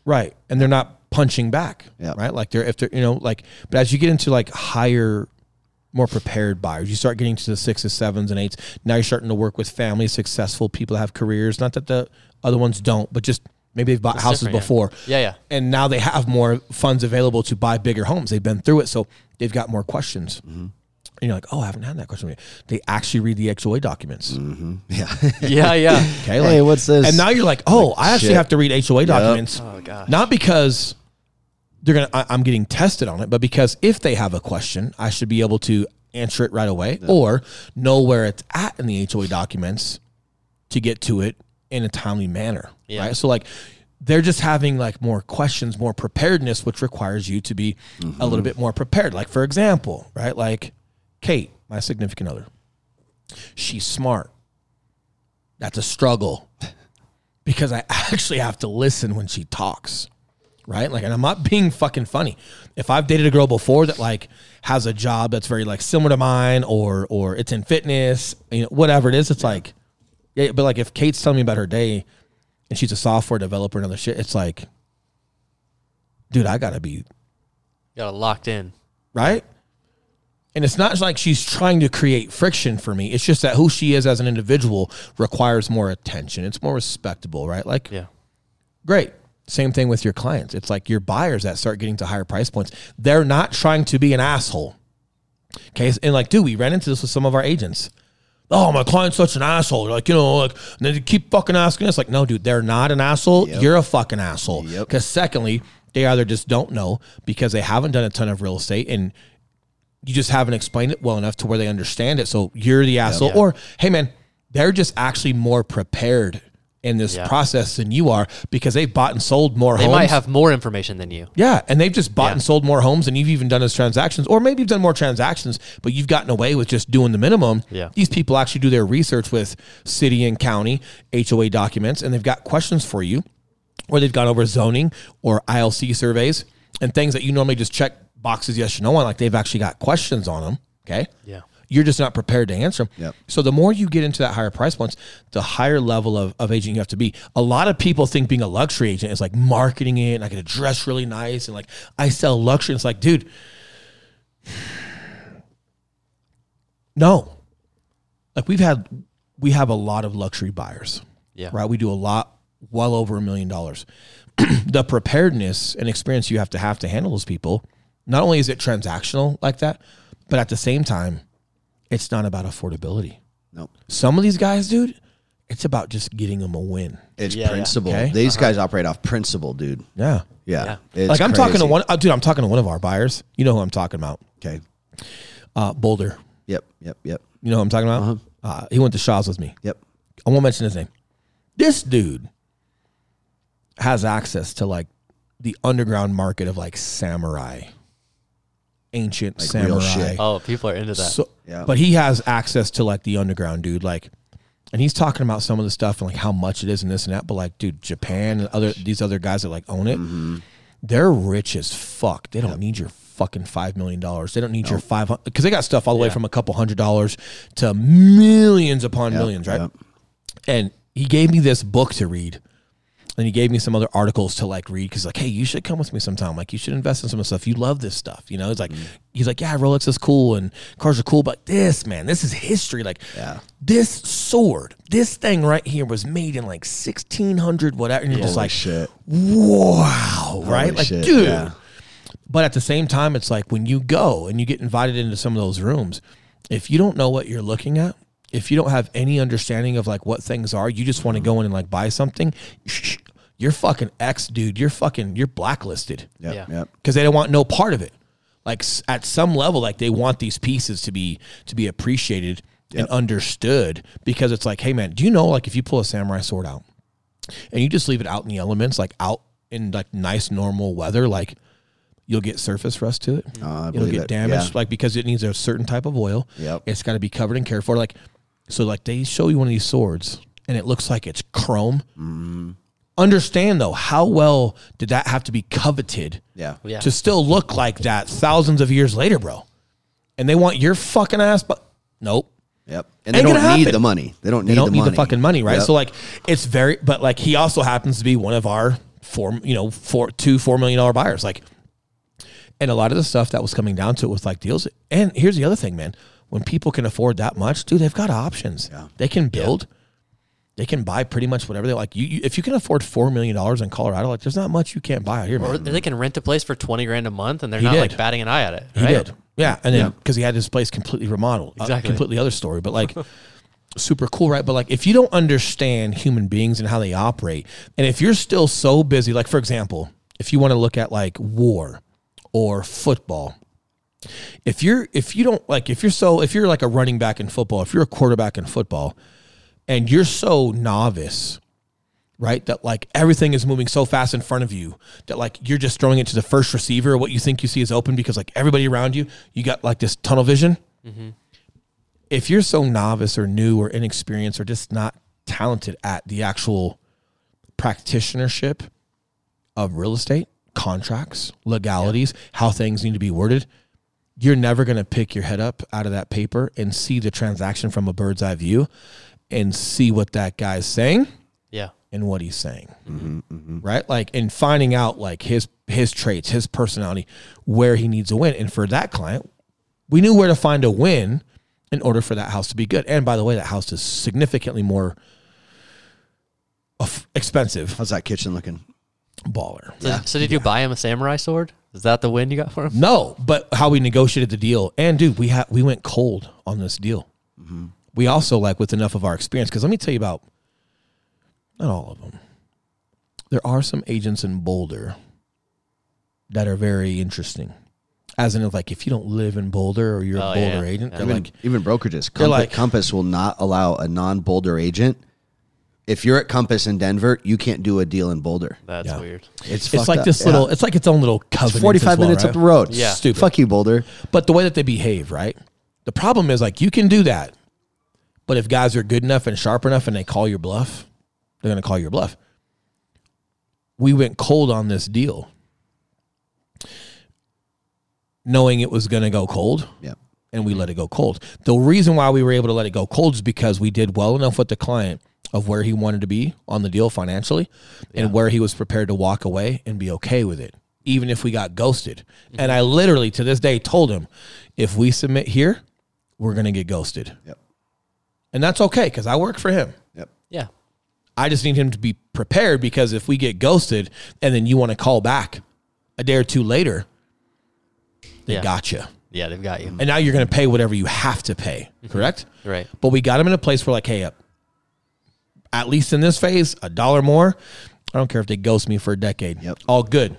Right. And they're not punching back. Yeah. Right. Like they're if they're you know, like but as you get into like higher more prepared buyers. You start getting to the sixes, sevens, and eights. Now you're starting to work with families, successful people that have careers. Not that the other ones don't, but just maybe they've bought It's houses different, yeah. before. Yeah, yeah. And now they have more funds available to buy bigger homes. They've been through it, so they've got more questions. Mm-hmm. And you're like, oh, I haven't had that question yet. They actually read the HOA documents. Mm-hmm. Yeah. (laughs) Yeah, yeah. Okay, Hey, what's this? And now you're like, oh, I actually shit. have to read HOA documents. Oh, gosh. Not because they're gonna, I, I'm getting tested on it, but because if they have a question, I should be able to answer it right away, or know where it's at in the HOA documents to get to it in a timely manner. Yeah. Right. So like. They're just having like more questions, more preparedness, which requires you to be a little mm-hmm. bit more prepared. Like, for example, right? Like Kate, my significant other, she's smart. That's a struggle (laughs) because I actually have to listen when she talks. Right? Like, and I'm not being fucking funny. If I've dated a girl before that like has a job that's very like similar to mine or or it's in fitness, you know, whatever it is, it's like yeah, but like if Kate's telling me about her day and she's a software developer and other shit, it's like dude, I gotta be Got it locked in. right? And it's not like she's trying to create friction for me. It's just that who she is as an individual requires more attention. It's more respectable, right? Like, Yeah. great. Same thing with your clients. It's like your buyers that start getting to higher price points. They're not trying to be an asshole. Okay. And like, dude, we ran into this with some of our agents. Oh, my client's such an asshole. Like, you know, like, and they keep fucking asking us. Like, no, dude, they're not an asshole. Yep. You're a fucking asshole. Yep. Because secondly, they either just don't know because they haven't done a ton of real estate and you just haven't explained it well enough to where they understand it. So you're the asshole. Yeah. Or, hey, man, they're just actually more prepared in this Yeah. process than you are because they've bought and sold more homes. They homes. might have more information than you. Yeah, and they've just bought Yeah. and sold more homes than you've even done as transactions, or maybe you've done more transactions, but you've gotten away with just doing the minimum. Yeah. These people actually do their research with city and county HOA documents, and they've got questions for you, or they've gone over zoning or ILC surveys and things that you normally just check boxes yes or no on. Like they've actually got questions on them. Okay. Yeah. You're just not prepared to answer them. Yep. So the more you get into that higher price points, the higher level of, of agent you have to be. A lot of people think being a luxury agent is like marketing it and I get to dress really nice and like I sell luxury. It's like, dude, (sighs) no. Like we've had we have a lot of luxury buyers. Yeah. Right. We do a lot well over a million dollars. (clears throat) the preparedness and experience you have to have to handle those people, not only is it transactional like that, But at the same time, it's not about affordability. No, Some of these guys, dude, it's about just getting them a win. it's Yeah, yeah. principle. Okay. These guys operate off principle, dude. Yeah. Yeah, Yeah. It's like I'm talking to one, uh, dude. I'm talking to one of our buyers. You know who I'm talking about? Okay. Uh, Boulder. Yep. Yep. Yep. You know who I'm talking about? Uh-huh. uh he went to Shaw's with me. Yep. I won't mention his name. This dude has access to like the underground market of like samurai, ancient Like real samurai. shit. Oh, people are into that. So, Yeah. but he has access to like the underground, dude. Like, and he's talking about some of the stuff and like how much it is and this and that. But like, dude, Japan and other these other guys that like own it, Mm-hmm. they're rich as fuck. They don't need your fucking five million dollars. They don't need your five hundred because they got stuff all the way from a couple hundred dollars to millions upon Yep, millions, right? yep. And he gave me this book to read. And he gave me some other articles to like read because like, hey, you should come with me sometime. Like, you should invest in some of the stuff. You love this stuff, you know. He's like, mm. he's like, yeah, Rolex is cool and cars are cool, but this man, this is history. Like, Yeah. this sword, this thing right here was made in like sixteen hundred whatever. And you're just Holy like, shit. wow, right? Like, shit, dude. yeah. But at the same time, it's like when you go and you get invited into some of those rooms, if you don't know what you're looking at, if you don't have any understanding of like what things are, you just want to go in and like buy something, you're fucking X, dude. You're fucking, you're blacklisted Yep. Yeah. Yep. because they don't want no part of it. Like at some level, like they want these pieces to be to be appreciated and understood because it's like, hey man, do you know like if you pull a samurai sword out and you just leave it out in the elements, like out in like nice normal weather, like you'll get surface rust to it. Uh, I It'll get it. damaged, Yeah. like because it needs a certain type of oil. Yep. It's got to be covered and cared for. Like so, like they show you one of these swords and it looks like it's chrome. Mm-hmm. Understand though, how well did that have to be coveted? Yeah. Yeah. to still look like that thousands of years later, bro. And they want your fucking ass, but nope. Yep. And they Ain't don't need happen. the money. They don't need They don't the need money. the fucking money, right? Yep. So like, it's very, but like he also happens to be one of our four, you know, four, two, four million dollar buyers. Like, and a lot of the stuff that was coming down to it was like deals. And here's the other thing, man. When people can afford that much, dude, they've got options. Yeah. They can build. They can buy pretty much whatever they like. You, you if you can afford four million dollars in Colorado, like there's not much you can't buy out here, man. or they can rent a place for 20 grand a month and they're He not did. like batting an eye at it. He did. Yeah. And then Yeah. because he had his place completely remodeled. A Exactly. completely other story. But like (laughs) super cool, right? But like if you don't understand human beings and how they operate, and if you're still so busy, like for example, if you want to look at like war or football, if you're if you don't like if you're so if you're like a running back in football, if you're a quarterback in football, and you're so novice right? That like everything is moving so fast in front of you that like you're just throwing it to the first receiver. What you think you see is open because like everybody around you, you got like this tunnel vision. Mm-hmm. If you're so novice or new or inexperienced or just not talented at the actual practitionership of real estate, contracts, legalities, how things need to be worded, you're never going to pick your head up out of that paper and see the transaction from a bird's eye view and see what that guy's saying Yeah. and what he's saying. Mm-hmm, mm-hmm. Right? Like and finding out like his his traits his personality where he needs a win. And for that client we knew where to find a win in order for that house to be good. And by the way that house is significantly more expensive. How's that kitchen looking? baller. So, so did you buy him a samurai sword? Is that the win you got for him? no but how we negotiated the deal and dude we had we went cold on this deal mm-hmm. we also like with enough of our experience because let me tell you about not all of them there are some agents in boulder that are very interesting as in like if you don't live in boulder or you're Oh, a boulder yeah. agent Yeah. they're Even, like even brokerages. Compass, like- Compass will not allow a non-Boulder agent. If you're at Compass in Denver, you can't do a deal in Boulder. That's Yeah. weird. It's it's fucked like up. this Yeah. little it's like its own little It's covenant 45 well, minutes right? up the road. Yeah. Stupid. Fuck you, Boulder. But the way that they behave, right? The problem is like you can do that, but if guys are good enough and sharp enough and they call your bluff, they're going to call your bluff. We went cold on this deal, knowing it was going to go cold, Yeah. and we let it go cold. The reason why we were able to let it go cold is because we did well enough with the client of where he wanted to be on the deal financially and where he was prepared to walk away and be okay with it, even if we got ghosted. And I literally to this day told him, if we submit here, we're going to get ghosted. Yep. And that's okay because I work for him. Yep. Yeah. I just need him to be prepared because if we get ghosted and then you want to call back a day or two later, they Yeah. you. Yeah, they've got you. and now you're going to pay whatever you have to pay. Correct. Right. But we got him in a place where like, hey, uh, at least in this phase, a dollar more. I don't care if they ghost me for a decade. Yep. All good.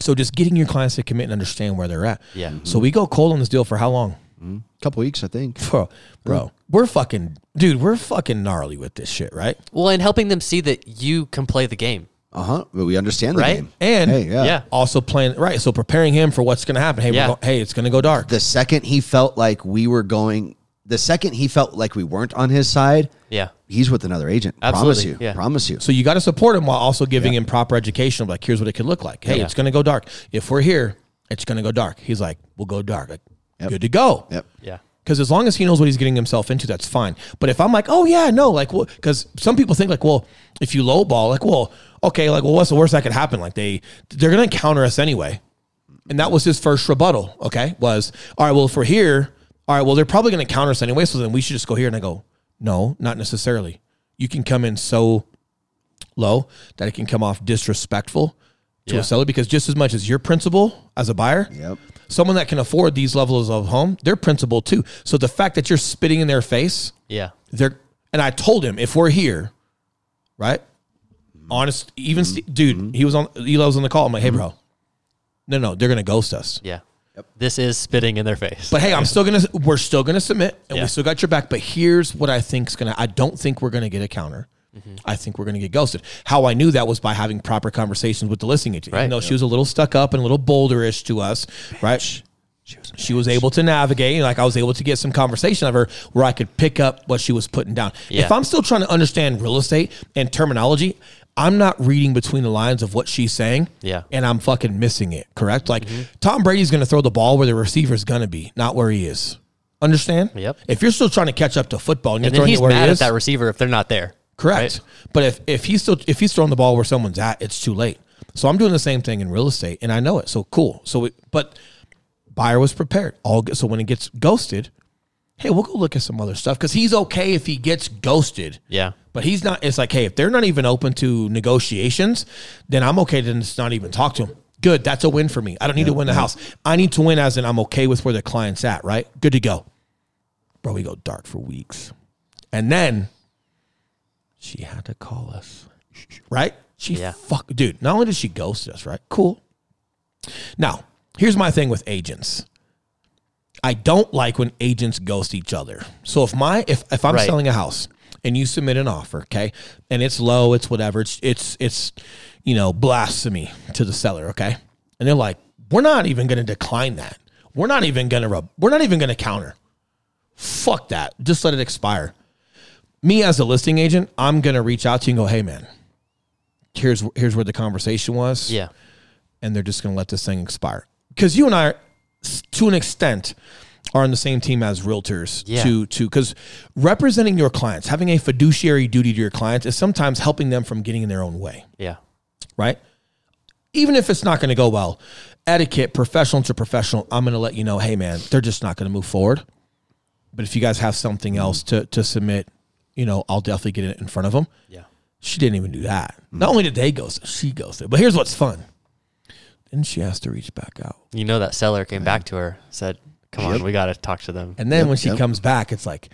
So just getting your clients to commit and understand where they're at. Yeah. So we go cold on this deal for how long? A couple weeks, I think. (laughs) Bro, bro, we're fucking, dude, we're fucking gnarly with this shit, right? Well, and helping them see that you can play the game. Uh huh. But we understand the Right? game. And hey, yeah. Yeah. also playing right. So preparing him for what's going to happen. Hey, Yeah. we're go, hey, it's going to go dark. The second he felt like we were going, the second he felt like we weren't on his side, Yeah. He's with another agent. Promise you. yeah. Promise you. So you got to support him while also giving him proper education of like, here's what it could look like. Hey, Yeah. it's going to go dark. If we're here, it's going to go dark. He's like, we'll go dark. Like, Yep. good to go. Yep. Yeah. Because as long as he knows what he's getting himself into, that's fine. But if I'm like, oh yeah, no, like, well, because some people think like, well, if you lowball, like, well, okay, like, well, what's the worst that could happen? Like they they're gonna counter us anyway. And that was his first rebuttal. Okay, was all right. Well, if we're here, all right. Well, they're probably gonna counter us anyway. So then we should just go here. And I go, no, not necessarily. You can come in so low that it can come off disrespectful to Yeah. a seller because just as much as your principal as a buyer, Yep. someone that can afford these levels of home, they're principal too. So the fact that you're spitting in their face, Yeah. they're and I told him if we're here, right? Honest, even mm-hmm. Ste- dude, mm-hmm. he was on. Eli was on the call. I'm like, hey, mm-hmm. bro, no, no, they're gonna ghost us. Yeah. This is spitting in their face. But hey, I'm still gonna. We're still gonna submit, and Yeah. we still got your back. But here's what I think's gonna. I don't think we're gonna get a counter. Mm-hmm. I think we're gonna get ghosted. How I knew that was by having proper conversations with the listing agent. Even Right. though she was a little stuck up and a little boulderish to us, right? She was she was able to navigate. Like I was able to get some conversation of her where I could pick up what she was putting down. Yeah. If I'm still trying to understand real estate and terminology, I'm not reading between the lines of what she's saying. Yeah. And I'm fucking missing it. Correct? Like Mm-hmm. Tom Brady's going to throw the ball where the receiver's going to be, not where he is. Understand? Yep. If you're still trying to catch up to football and you're then throwing it where mad he at is, that receiver if they're not there. correct. right? But if if he's still if he's throwing the ball where someone's at, it's too late. So I'm doing the same thing in real estate, and I know it. So cool. So it, but buyer was prepared. All good. so when it gets ghosted, hey, we'll go look at some other stuff because he's okay if he gets ghosted. Yeah. But he's not. It's like, hey, if they're not even open to negotiations, then I'm okay to just not even talk to him. Good, that's a win for me. I don't need to win the house. I need to win as in I'm okay with where the client's at. Right, good to go. Bro, we go dark for weeks, and then she had to call us. Right? She Yeah. fuck, dude. Not only did she ghost us, right? Cool. Now, here's my thing with agents. I don't like when agents ghost each other. So if my if if I'm Right. selling a house and you submit an offer, okay, and it's low, it's whatever, it's it's it's you know blasphemy to the seller, okay, and they're like, we're not even going to decline that. We're not even going to rub. We're not even going to counter. Fuck that. Just let it expire. Me as a listing agent, I'm going to reach out to you and go, hey man, here's here's where the conversation was Yeah. and they're just going to let this thing expire. Because you and I, are, to an extent, are on the same team as realtors. Yeah. To to because representing your clients, having a fiduciary duty to your clients, is sometimes helping them from getting in their own way. Yeah. Right. Even if it's not going to go well, etiquette, professional to professional, I'm going to let you know, hey man, they're just not going to move forward. But if you guys have something else to to submit, you know, I'll definitely get it in front of them. Yeah. She didn't even do that. Not only did they ghost, she ghosted. But here's what's fun. Then she has to reach back out. You know that seller came back to her, said, "Come on, we got to talk to them." And then Yep, when she yep. comes back, it's like,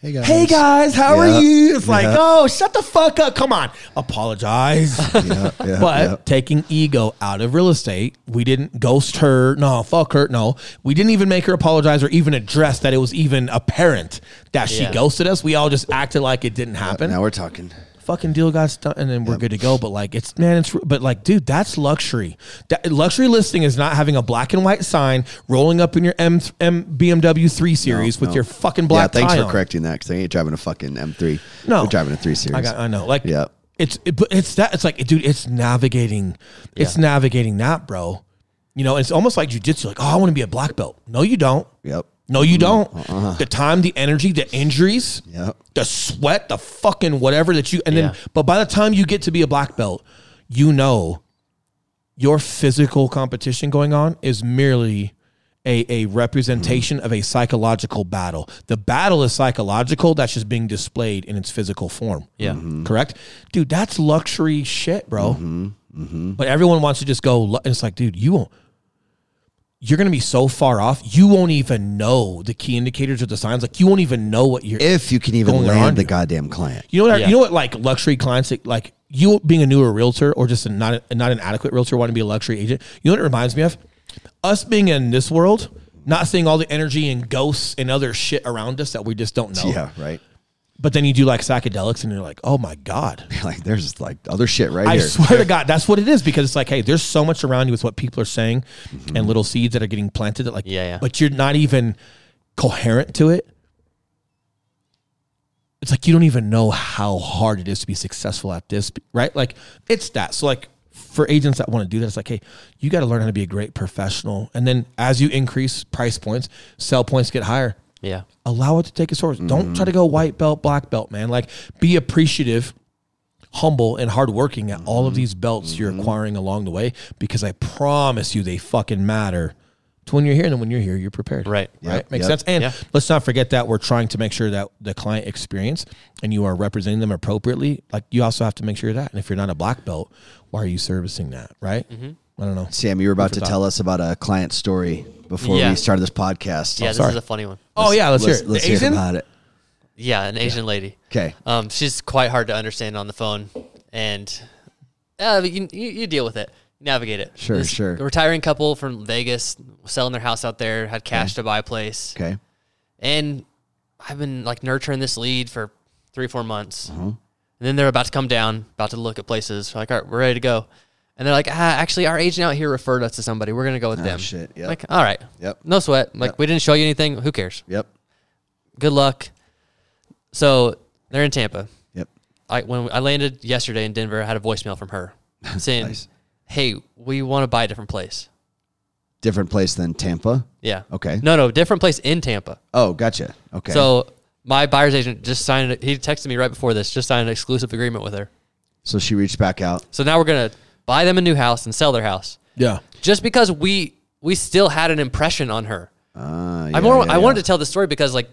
Hey guys. hey guys, how Yeah, are you? It's like, yeah. oh, shut the fuck up. Come on. Apologize. (laughs) Yeah, yeah, but yeah. taking ego out of real estate, we didn't ghost her. No, fuck her. No, we didn't even make her apologize or even address that it was even apparent that she Yeah. ghosted us. We all just acted like it didn't happen. Now we're talking. Fucking deal got done and then we're good to go. But like, it's man, it's but like, dude, that's luxury. That luxury listing is not having a black and white sign rolling up in your M, M BMW three series with no. your fucking black. yeah, thanks for on. correcting that because I ain't driving a fucking M3. No, They're driving a 3 Series. I got, I know. Like, Yeah. it's it, but it's that. It's like, dude, it's navigating. It's Yeah. navigating that, bro. You know, it's almost like jujitsu. Like, oh, I want to be a black belt. No, you don't. Yep. No, you mm-hmm. don't. Uh-uh. The time, the energy, the injuries, Yep. the sweat, the fucking whatever that you, and then, but by the time you get to be a black belt, you know your physical competition going on is merely a, a representation mm-hmm. of a psychological battle. The battle is psychological, that's just being displayed in its physical form. Yeah. Mm-hmm. Correct? Dude, that's luxury shit, bro. Mm-hmm. But everyone wants to just go, and it's like, dude, you won't. You're going to be so far off, you won't even know the key indicators or the signs. Like you won't even know what you're. If you can even Going around land the you. goddamn client. You know what? Yeah. You know what? Like luxury clients, that, like you being a newer realtor or just a not a, not an adequate realtor, wanting to be a luxury agent. You know what it reminds me of? Us being in this world, not seeing all the energy and ghosts and other shit around us that we just don't know. Yeah, right. But then you do like psychedelics, and you're like, oh my god. (laughs) Like there's like other shit right I here. swear to (laughs) God, that's what it is because it's like, hey, there's so much around you with what people are saying Mm-hmm. and little seeds that are getting planted that like, Yeah, yeah. but you're not even coherent to it. It's like you don't even know how hard it is to be successful at this, right? Like it's that. So like for agents that want to do that, it's like, hey, you got to learn how to be a great professional, and then as you increase price points, sell points get higher Yeah. allow it to take its course. Don't try to go white belt, black belt, man. Like be appreciative, humble, and hardworking at all of mm-hmm. these belts you're mm-hmm. acquiring along the way because I promise you they fucking matter to when you're here and then when you're here, you're prepared. Right. Right. Yep, Makes yep. sense. And Yeah. let's not forget that we're trying to make sure that the client experience and you are representing them appropriately. Like you also have to make sure of that. And if you're not a black belt, why are you servicing that? Right. Mm-hmm. I don't know. Sam, you were about to tell us about a client story before Yeah. we started this podcast. Yeah, this sorry. is a funny one. Oh yeah, let's, let's, hear it. let's the hear Asian? about it. Yeah, an Asian lady. Okay. Um, she's quite hard to understand on the phone, and uh, you, you, you deal with it, navigate it. Sure, sure. A retiring couple from Vegas selling their house out there, had cash to buy a place, Okay. and I've been like nurturing this lead for three, four months, Uh-huh. and then they're about to come down, about to look at places. Like, all right, we're ready to go, and they're like, ah, actually, our agent out here referred us to somebody. We're gonna go with them. Oh, shit, yep. Like, all right, Yep. no sweat. Like, Yep. we didn't show you anything. Who cares? Yep. Good luck. So they're in Tampa. Yep. I when I landed yesterday in Denver, I had a voicemail from her (laughs) saying, Nice. "Hey, we want to buy a different place." Different place than Tampa. Yeah. Okay. No, no, different place in Tampa. Oh, gotcha. Okay. So my buyer's agent just signed. He texted me right before this. Just signed an exclusive agreement with her. so she reached back out. So now we're gonna buy them a new house and sell their house, Yeah. just because we we still had an impression on her. Uh, I more I wanted to tell the story because like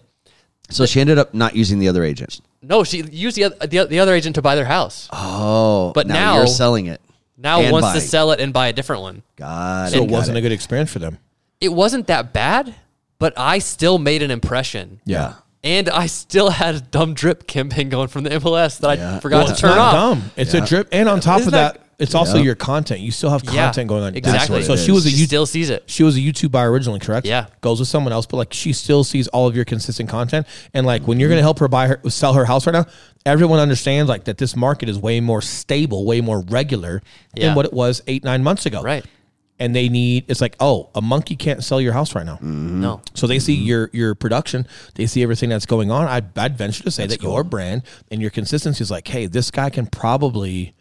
So she ended up not using the other agent. no, she used the oth- the, the other agent to buy their house. Oh, But now, now- you're selling it. Now And wants to sell it and buy a different one. God, So it wasn't a good experience for them. it wasn't that bad, but I still made an impression. Yeah. And I still had a dumb drip (laughs) campaign going from the MLS that Yeah. I forgot to it's turn not off. dumb. It's a drip, and on top Isn't of that, that- it's also Yeah. your content. You still have Yeah, content going on. exactly. So what it she was a She you still sees it. she was a YouTube buyer originally, correct? Yeah. Goes with someone else, but like she still sees all of your consistent content. And like when you're gonna help her buy her sell her house right now, everyone understands like that this market is way more stable, way more regular Yeah. than what it was eight, nine months ago. Right. And they need it's like, oh, a monkey can't sell your house right now. Mm-hmm. No. So they see mm-hmm. your your production, they see everything that's going on. I'd, I'd venture to say that your brand and your consistency is like, hey, this guy can probably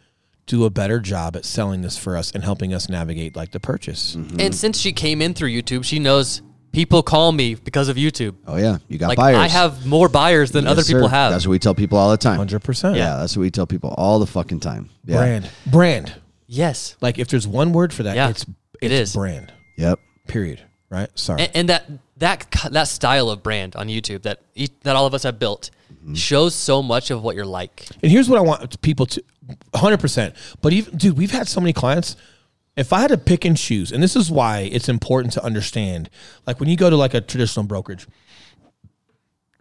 do a better job at selling this for us and helping us navigate like the purchase. Mm-hmm. And since she came in through YouTube, she knows people call me because of YouTube. Oh yeah, you got Like buyers. I have more buyers than Yes, other people sir. have. That's what we tell people all the time. Hundred percent. Yeah, that's what we tell people all the fucking time. Yeah. Brand. Brand. yes. Like if there's one word for that, Yeah, it's it it's brand. Yep. Period. Right? Sorry. And, and that that that style of brand on YouTube that each, that all of us have built Mm-hmm. shows so much of what you're like. And here's what I want people to 100%. But even, dude, we've had so many clients. If I had to pick and choose, and this is why it's important to understand, like when you go to like a traditional brokerage,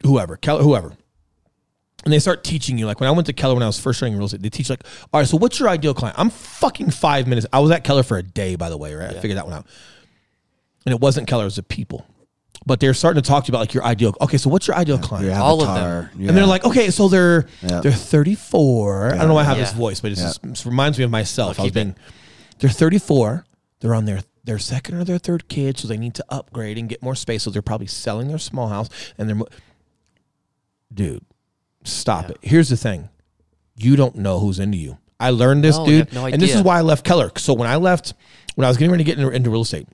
whoever, Keller, whoever, and they start teaching you, like when I went to Keller when I was first starting real estate, they teach like, all right, so what's your ideal client? I'm fucking five minutes. I was at Keller for a day, by the way, right? I figured that one out. And it wasn't Keller, it was the people. But they're starting to talk to you about like your ideal. Okay, so what's your ideal client? Your All of them. avatar. And they're like, okay, so they're Yeah. they're 34. I don't know why I have this voice, but it's Yeah. just, it reminds me of myself. I was keep being, they're 34. They're on their their second or their third kid, so they need to upgrade and get more space. So they're probably selling their small house and they're, mo- dude, stop it. Here's the thing, you don't know who's into you. I learned this, No, dude, have no and this is why I left Keller. So when I left, when I was getting ready to get into, into real estate,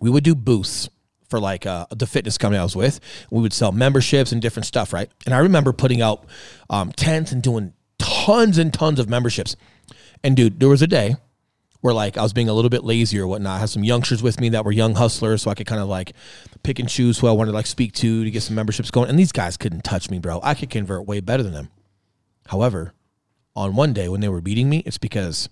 we would do booths for like uh, the fitness company I was with. We would sell memberships and different stuff, right? And I remember putting out um, tents and doing tons and tons of memberships. And dude, there was a day where like I was being a little bit lazy or whatnot. I had some youngsters with me that were young hustlers, so I could kind of like pick and choose who I wanted to like speak to to get some memberships going. And these guys couldn't touch me, bro. I could convert way better than them. However, on one day when they were beating me, it's because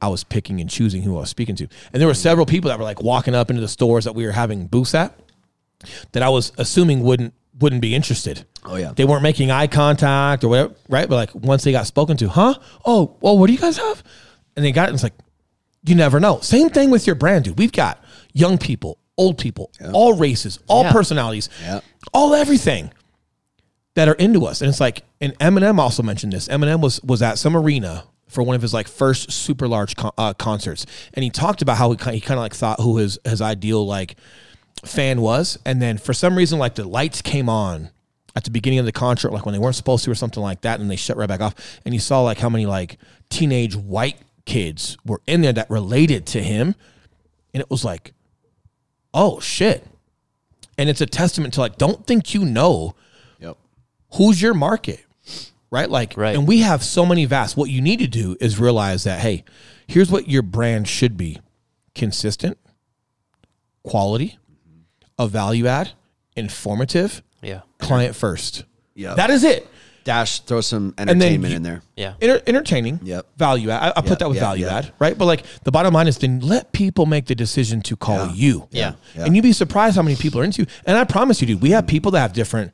I was picking and choosing who I was speaking to. And there were several people that were like walking up into the stores that we were having booths at that I was assuming wouldn't wouldn't be interested. Oh, yeah. They weren't making eye contact or whatever, right? But like once they got spoken to, huh? Oh, well, what do you guys have? And they got it and it's like, you never know. Same thing with your brand, dude. We've got young people, old people, all races, all Yeah. personalities, Yeah. all everything that are into us. And it's like, and Eminem also mentioned this. Eminem was was at some arena for one of his like first super large con- uh, concerts, and he talked about how he kind he kind of like thought who his his ideal like fan was, and then for some reason like the lights came on at the beginning of the concert, like when they weren't supposed to or something like that, and they shut right back off, and he saw like how many like teenage white kids were in there that related to him, and it was like, oh shit. And it's a testament to like, don't think you know Yep. who's your market right like Right. and we have so many vast what you need to do is realize that hey here's what your brand should be consistent quality a value add informative Yeah. client first Yeah. that is it Dash, throw some entertainment you- in there. Yeah. Enter- entertaining Yep. value add i, I Yep, put that with yep, value yep. add right but like the bottom line is then let people make the decision to call Yeah. you Yeah. Yeah. and you'd be surprised how many people are into you. And I promise you, dude, we have people that have different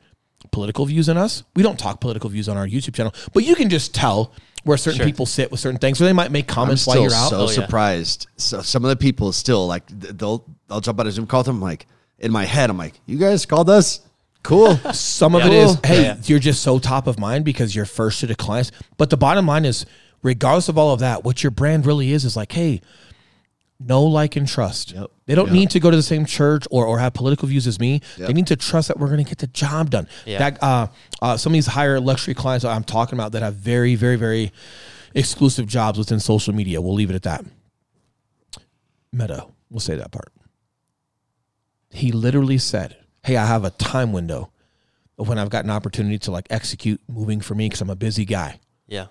political views than us. We don't talk political views on our YouTube channel, but you can just tell where certain Sure. people sit with certain things, or they might make comments while you're out. so Oh, yeah. surprised. So some of the people still like they'll they'll jump on a Zoom call with them. I'm like in my head, I'm like, you guys called us, cool. (laughs) Some of Yeah. it is, Cool. hey, Yeah. you're just so top of mind because you're first to the clients. But the bottom line is, regardless of all of that, what your brand really is is like, hey, know, like, and trust. Yep. They don't Yep. need to go to the same church or, or have political views as me. They need to trust that we're going to get the job done. Yeah. That uh, uh, some of these higher luxury clients that I'm talking about that have very, very, very exclusive jobs within social media. We'll leave it at that. Meta, we'll say that part. He literally said, "Hey, I have a time window of when I've got an opportunity to like execute moving for me because I'm a busy guy." Yeah.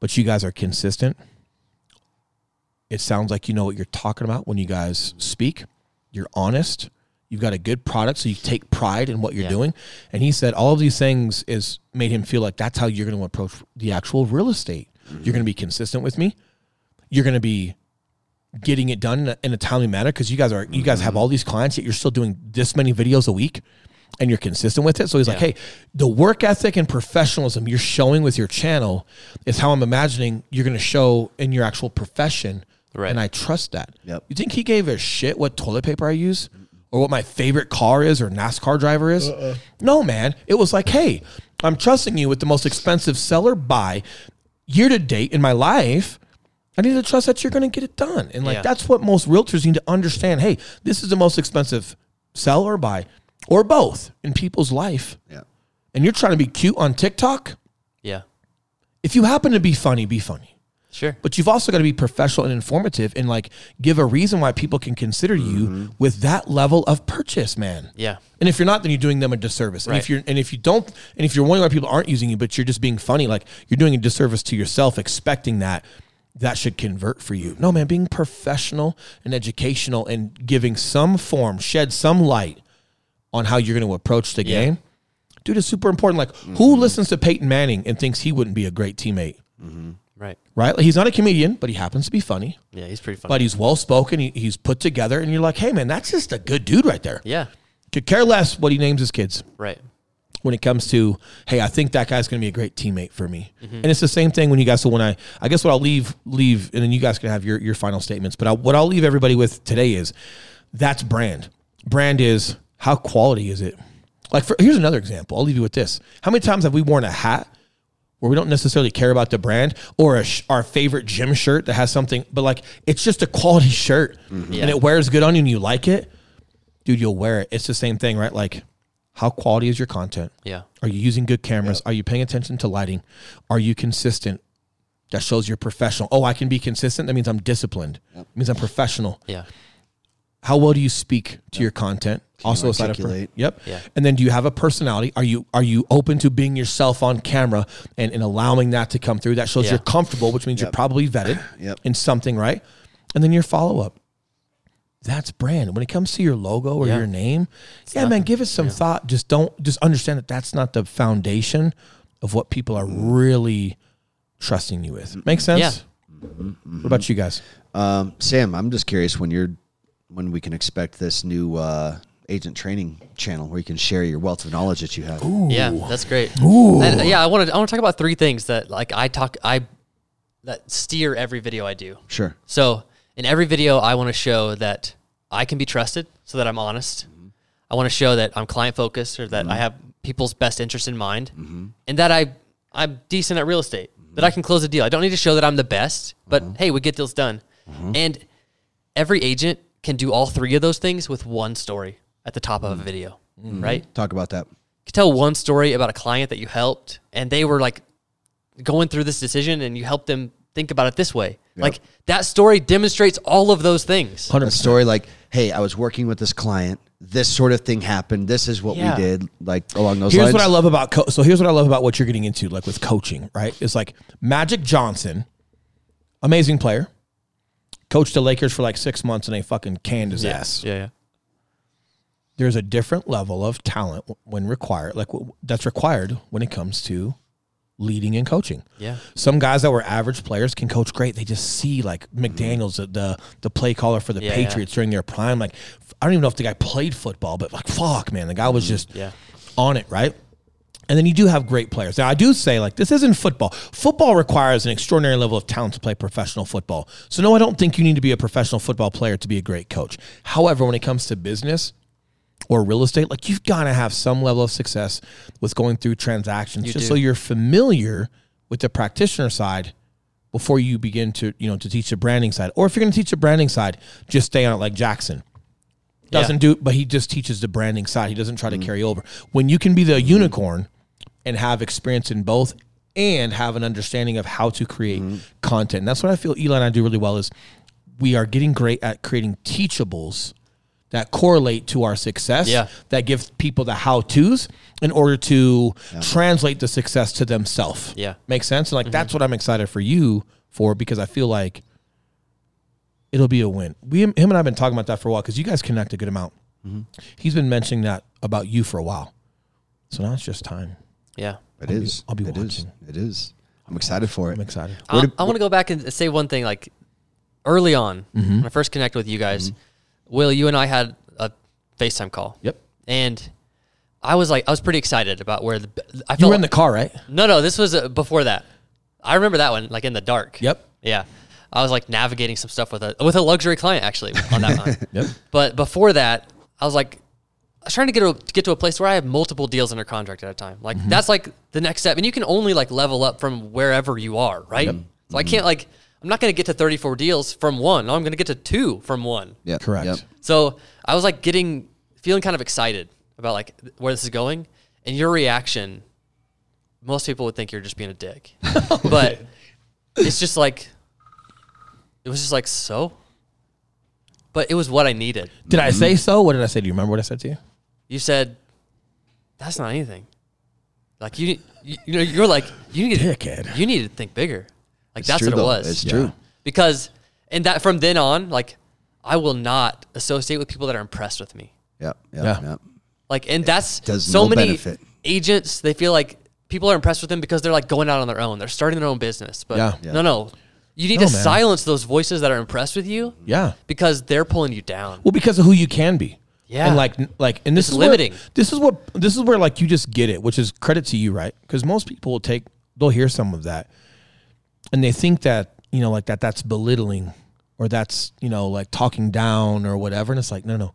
but you guys are consistent. It sounds like you know what you're talking about when you guys speak. You're honest. You've got a good product, so you take pride in what you're Yeah. doing. And he said all of these things is made him feel like that's how you're going to approach the actual real estate. Mm-hmm. You're going to be consistent with me. You're going to be getting it done in a, in a timely manner because you guys are you guys have mm-hmm. all these clients yet you're still doing this many videos a week and you're consistent with it so he's like hey the work ethic and professionalism you're showing with your channel is how i'm imagining you're going to show in your actual profession Right. and i trust that Yep. you think he gave a shit what toilet paper i use or what my favorite car is or nascar driver is uh-uh. no man it was like hey i'm trusting you with the most expensive seller buy year to date in my life I need to trust that you're going to get it done. And like Yeah. that's what most realtors need to understand. Hey, this is the most expensive sell or buy or both in people's life. Yeah. And you're trying to be cute on TikTok. Yeah. If you happen to be funny, be funny. Sure. But you've also got to be professional and informative and like give a reason why people can consider you mm-hmm. with that level of purchase, man. Yeah. And if you're not, then you're doing them a disservice. And if you're and if you don't and if you're wondering why people aren't using you, but you're just being funny, like you're doing a disservice to yourself, expecting that that should convert for you. No, man, being professional and educational and giving some form, shed some light on how you're going to approach the Yeah. game. Dude, it's super important. Like, who mm-hmm. listens to Peyton Manning and thinks he wouldn't be a great teammate? Mm-hmm. Right. Right? Like, he's not a comedian, but he happens to be funny. Yeah. He's pretty funny. But he's well spoken. He, he's put together, and you're like, hey, man, that's just a good dude right there. yeah. Could care less what he names his kids Right. when it comes to hey i think that guy's going to be a great teammate for me mm-hmm. and it's the same thing when you guys so when i i guess what i'll leave leave and then you guys can have your your final statements but I, what i'll leave everybody with today is that's brand brand is how quality is it like for, here's another example i'll leave you with this how many times have we worn a hat where we don't necessarily care about the brand or a sh- our favorite gym shirt that has something but like it's just a quality shirt mm-hmm. and Yeah. it wears good on you and you like it dude you'll wear it it's the same thing right like how quality is your content Yeah. are you using good cameras? Are you paying attention to lighting? Are you consistent? That shows you're professional. Oh, I can be consistent. That means I'm disciplined. It means I'm professional. Yeah. How well do you speak to your content? also, aside of yep. Yeah. And then, do you have a personality? Are you are you open to being yourself on camera and, and allowing that to come through? That shows Yeah. you're comfortable, which means you're probably vetted (clears throat) Yep. in something, right? And then your follow up. That's brand. When it comes to your logo or Yeah. your name, yeah, man, give it some thought. Just don't just understand that that's not the foundation of what people are really trusting you with. Make sense? Yeah. What about you guys? Um, Sam, I'm just curious when you're when we can expect this new uh, agent training channel where you can share your wealth of knowledge that you have. Yeah, that's great. And, uh, yeah, I want to I want to talk about three things that like I talk I that steer every video I do. Sure. So in every video, I want to show that I can be trusted, so that I'm honest. Mm-hmm. I want to show that I'm client focused, or that I mm-hmm. have people's best interest in mind, mm-hmm. and that I I'm decent at real estate. That I can close a deal. I don't need to show that I'm the best, but hey, we get deals done. And every agent can do all three of those things with one story at the top of a mm. video, mm-hmm. right? Talk about that. could tell one story about a client that you helped and they were like going through this decision and you helped them think about it this way. Like that story demonstrates all of those things. A story like, "Hey, I was working with this client. This sort of thing happened. This is what Yeah. we did." Like along those Here's lines. what I love about co- so here's what I love about what you're getting into, like with coaching, right? It's like Magic Johnson, amazing player, coached the Lakers for like six months and they fucking canned his ass. Yeah, yeah. There's a different level of talent when required, like that's required when it comes to leading and coaching. Yeah. Some guys that were average players can coach great. They just see like mm-hmm. McDaniels, the the, the play caller for the Yeah, Patriots during their prime. Like I don't even know if the guy played football, but like fuck, man, the guy was mm-hmm. just Yeah. on it, right? And then you do have great players. Now I do say like this isn't football. Football requires an extraordinary level of talent to play professional football. So no, I don't think you need to be a professional football player to be a great coach. However, when it comes to business, or real estate, like you've got to have some level of success with going through transactions, You just do. so you're familiar with the practitioner side before you begin to you know to teach the branding side. Or if you're going to teach the branding side, just stay on it like Jackson doesn't Yeah. do, but he just teaches the branding side. He doesn't try to mm-hmm. carry over. When you can be the unicorn and have experience in both. And have an understanding of how to create mm-hmm. content. And that's what I feel Eli and I do really well is we are getting great at creating teachables that correlate to our success Yeah. that give people the how to's in order to translate the success to themselves. Yeah. Makes sense? And like that's mm-hmm. what I'm excited for you for because I feel like it'll be a win. We him and I've been talking about that for a while because you guys connect a good amount. Mm-hmm. He's been mentioning that about you for a while. So now it's just time. Yeah. It is. I'll be It is. watching. It is. I'm excited for it. I'm excited. I, I want to go back and say one thing. Like early on, Mm-hmm. when I first connected with you guys, Will, you and I had a FaceTime call. Yep. And I was like, I was pretty excited about where the I felt You felt were in the car, right? no, no, this was uh, before that. I remember that one, like in the dark. Yep. Yeah. I was like navigating some stuff with a with a luxury client actually on that one. (laughs) Yep. But before that, I was like, I was trying to get to, to get to a place where I have multiple deals under contract at a time. Like Mm-hmm. that's like the next step, and you can only like level up from wherever you are, right? So I can't like I'm not going to get to 34 deals from one. No, I'm going to get to two from one. Yeah, Correct. Yep. So I was like getting feeling kind of excited about like where this is going, and your reaction. Most people would think you're just being a dick, (laughs) but it's just like it was just like so. But it was what I needed. Did I say so? What did I say? Do you remember what I said to you? You said that's not anything. Like you, you, you know, you're like you need Dickhead. You need to think bigger. Like It's that's true, what it though. was. It's Yeah. true. because and that from then on, like I will not associate with people that are impressed with me. Yep. Yep. Yeah. Yep. Like, and that's does so no many benefit. agents. They feel like people are impressed with them because they're like going out on their own. They're starting their own business. But Yeah. Yeah. no, no, you need No, to man. silence those voices that are impressed with you Yeah. because they're pulling you down. Well, because of who you can be. Yeah. And like, like, and this It's is where- limiting. this is what this is where like you just get it, which is credit to you, right? Because most people will take, they'll hear some of that, and they think that you know, like that that's belittling, or that's you know, like talking down or whatever. And it's like, no, no,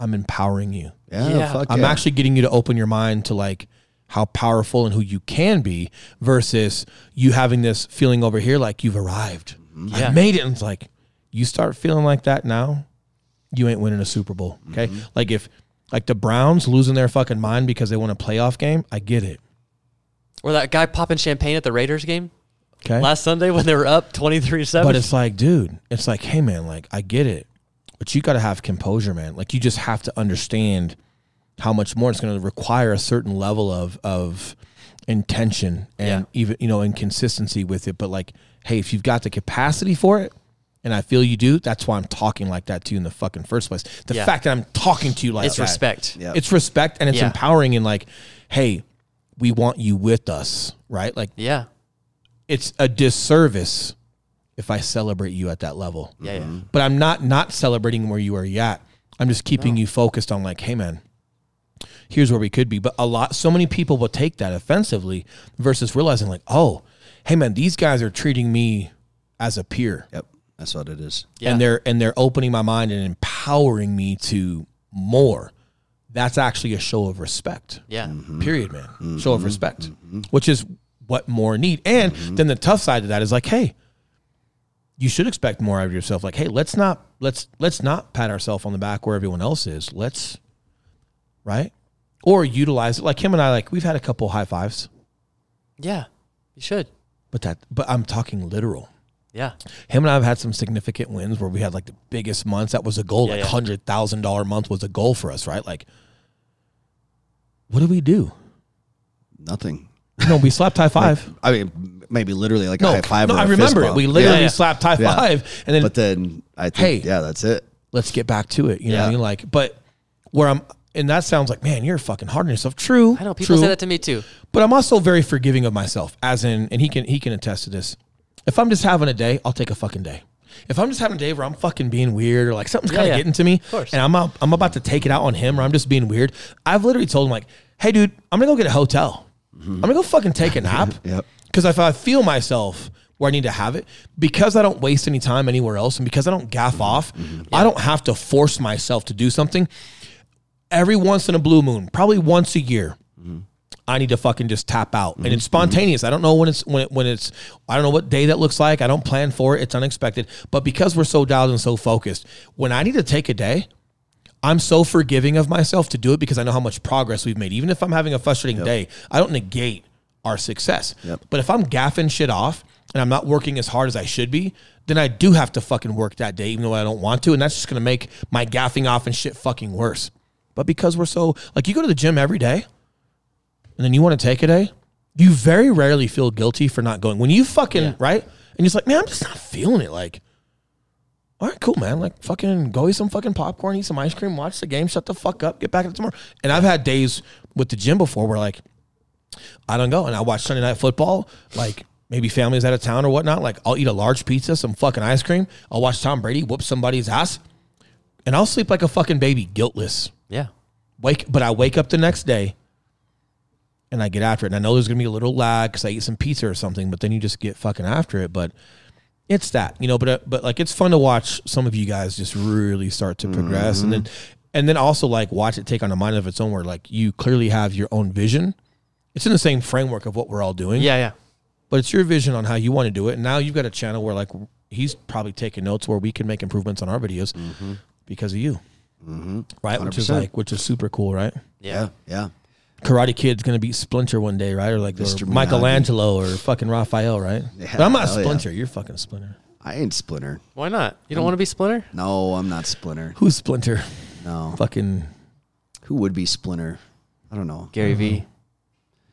I'm empowering you. Yeah. Yeah. Fuck I'm yeah. actually getting you to open your mind to like how powerful and who you can be versus you having this feeling over here like you've arrived. Yeah. I've made it. And it's like, you start feeling like that now, you ain't winning a Super Bowl. Okay. Like if like the Browns losing their fucking mind because they won a playoff game, I get it. Or that guy popping champagne at the Raiders game Okay. last Sunday when they were up 23 7. But it's like, dude, it's like, hey man, like I get it. But you gotta have composure, man. Like you just have to understand how much more it's gonna require a certain level of of intention and Yeah. even you know and consistency with it. But like, hey, if you've got the capacity for it, and I feel you do, that's why I'm talking like that to you in the fucking first place. The Yeah. fact that I'm talking to you like it's that, respect. Yeah. It's respect and it's Yeah. empowering and like, hey, we want you with us, right? Like Yeah. it's a disservice if I celebrate you at that level. Yeah, yeah. Mm-hmm. But I'm not not celebrating where you are at. I'm just keeping you focused on like, hey man, here's where we could be. But a lot, so many people will take that offensively versus realizing like, oh, hey man, these guys are treating me as a peer, Yep. That's what it is. Yeah. and they're and they're opening my mind and empowering me to more. That's actually a show of respect. Yeah. Mm-hmm. Period, man. Mm-hmm. Show of respect, mm-hmm. which is what more need. And then the tough side of that is like, hey, you should expect more out of yourself. Like, hey, let's not let's let's not pat ourselves on the back where everyone else is. Let's right or utilize it. Like him and I, like we've had a couple high fives, Yeah. You should. but that but I'm talking literal. Yeah. Him and I have had some significant wins where we had like the biggest months. That was a goal. Yeah, like yeah. hundred thousand dollar month was a goal for us, right? Like, what do we do? Nothing. No, we slapped high (laughs) five. I mean, maybe literally like no, a high five. no, or a I fist remember it. We literally Yeah, yeah. slapped high Yeah. five, and then But then I think, Hey. yeah, that's it. let's get back to it. You know what I mean? Like, but where I'm, and that sounds like, man, you're fucking hard on yourself. True. I know people true. say that to me too. But I'm also very forgiving of myself, as in, and he can he can attest to this. If I'm just having a day, I'll take a fucking day. If I'm just having a day where I'm fucking being weird or like something's kind of yeah. getting to me, course. and I'm out, I'm about to take it out on him, or I'm just being weird, I've literally told him like, "Hey, dude, I'm gonna go get a hotel. Mm-hmm. I'm gonna go fucking take a nap. (laughs) Yep. Because if I feel myself where I need to have it, because I don't waste any time anywhere else, and because I don't gaff mm-hmm. off, mm-hmm. I don't have to force myself to do something. Every once in a blue moon, probably once a year, I need to fucking just tap out, and mm-hmm. it's spontaneous. I don't know when it's when it, when it's. I don't know what day that looks like. I don't plan for it. It's unexpected. But because we're so dialed and so focused, when I need to take a day, I'm so forgiving of myself to do it because I know how much progress we've made. Even if I'm having a frustrating day, I don't negate our success. Yep. But if I'm gaffing shit off and I'm not working as hard as I should be, then I do have to fucking work that day, even though I don't want to. And that's just gonna make my gaffing off and shit fucking worse. But because we're so like you go to the gym every day and then you want to take a day, you very rarely feel guilty for not going. When you fucking Yeah. right? And you're just like, man, I'm just not feeling it. Like, all right, cool, man. Like, fucking go eat some fucking popcorn, eat some ice cream, watch the game, shut the fuck up, get back at it tomorrow. And I've had days with the gym before where like, I don't go and I watch Sunday night football, like maybe family's out of town or whatnot. Like, I'll eat a large pizza, some fucking ice cream. I'll watch Tom Brady whoop somebody's ass, and I'll sleep like a fucking baby, guiltless. Yeah. Wake, but I wake up the next day and I get after it. And I know there's gonna be a little lag because I eat some pizza or something, but then you just get fucking after it. But it's that, you know. But uh, but like it's fun to watch some of you guys just really start to progress, and then and then also like watch it take on a mind of its own, where like you clearly have your own vision. It's in the same framework of what we're all doing, Yeah, yeah. but it's your vision on how you want to do it. And now you've got a channel where like he's probably taking notes where we can make improvements on our videos because of you, right? Which is 100%. like which is super cool, right? Yeah. Yeah. Karate Kid's gonna beat Splinter one day, right? Or like or Mr. Miyagi. Michelangelo or fucking Raphael, right? Yeah, but I'm not hell yeah. Splinter. You're fucking Splinter. I ain't Splinter. Why not? You don't want to be Splinter? No, I'm not Splinter. Who's Splinter? No. Fucking Who would be Splinter? I don't know. Gary V.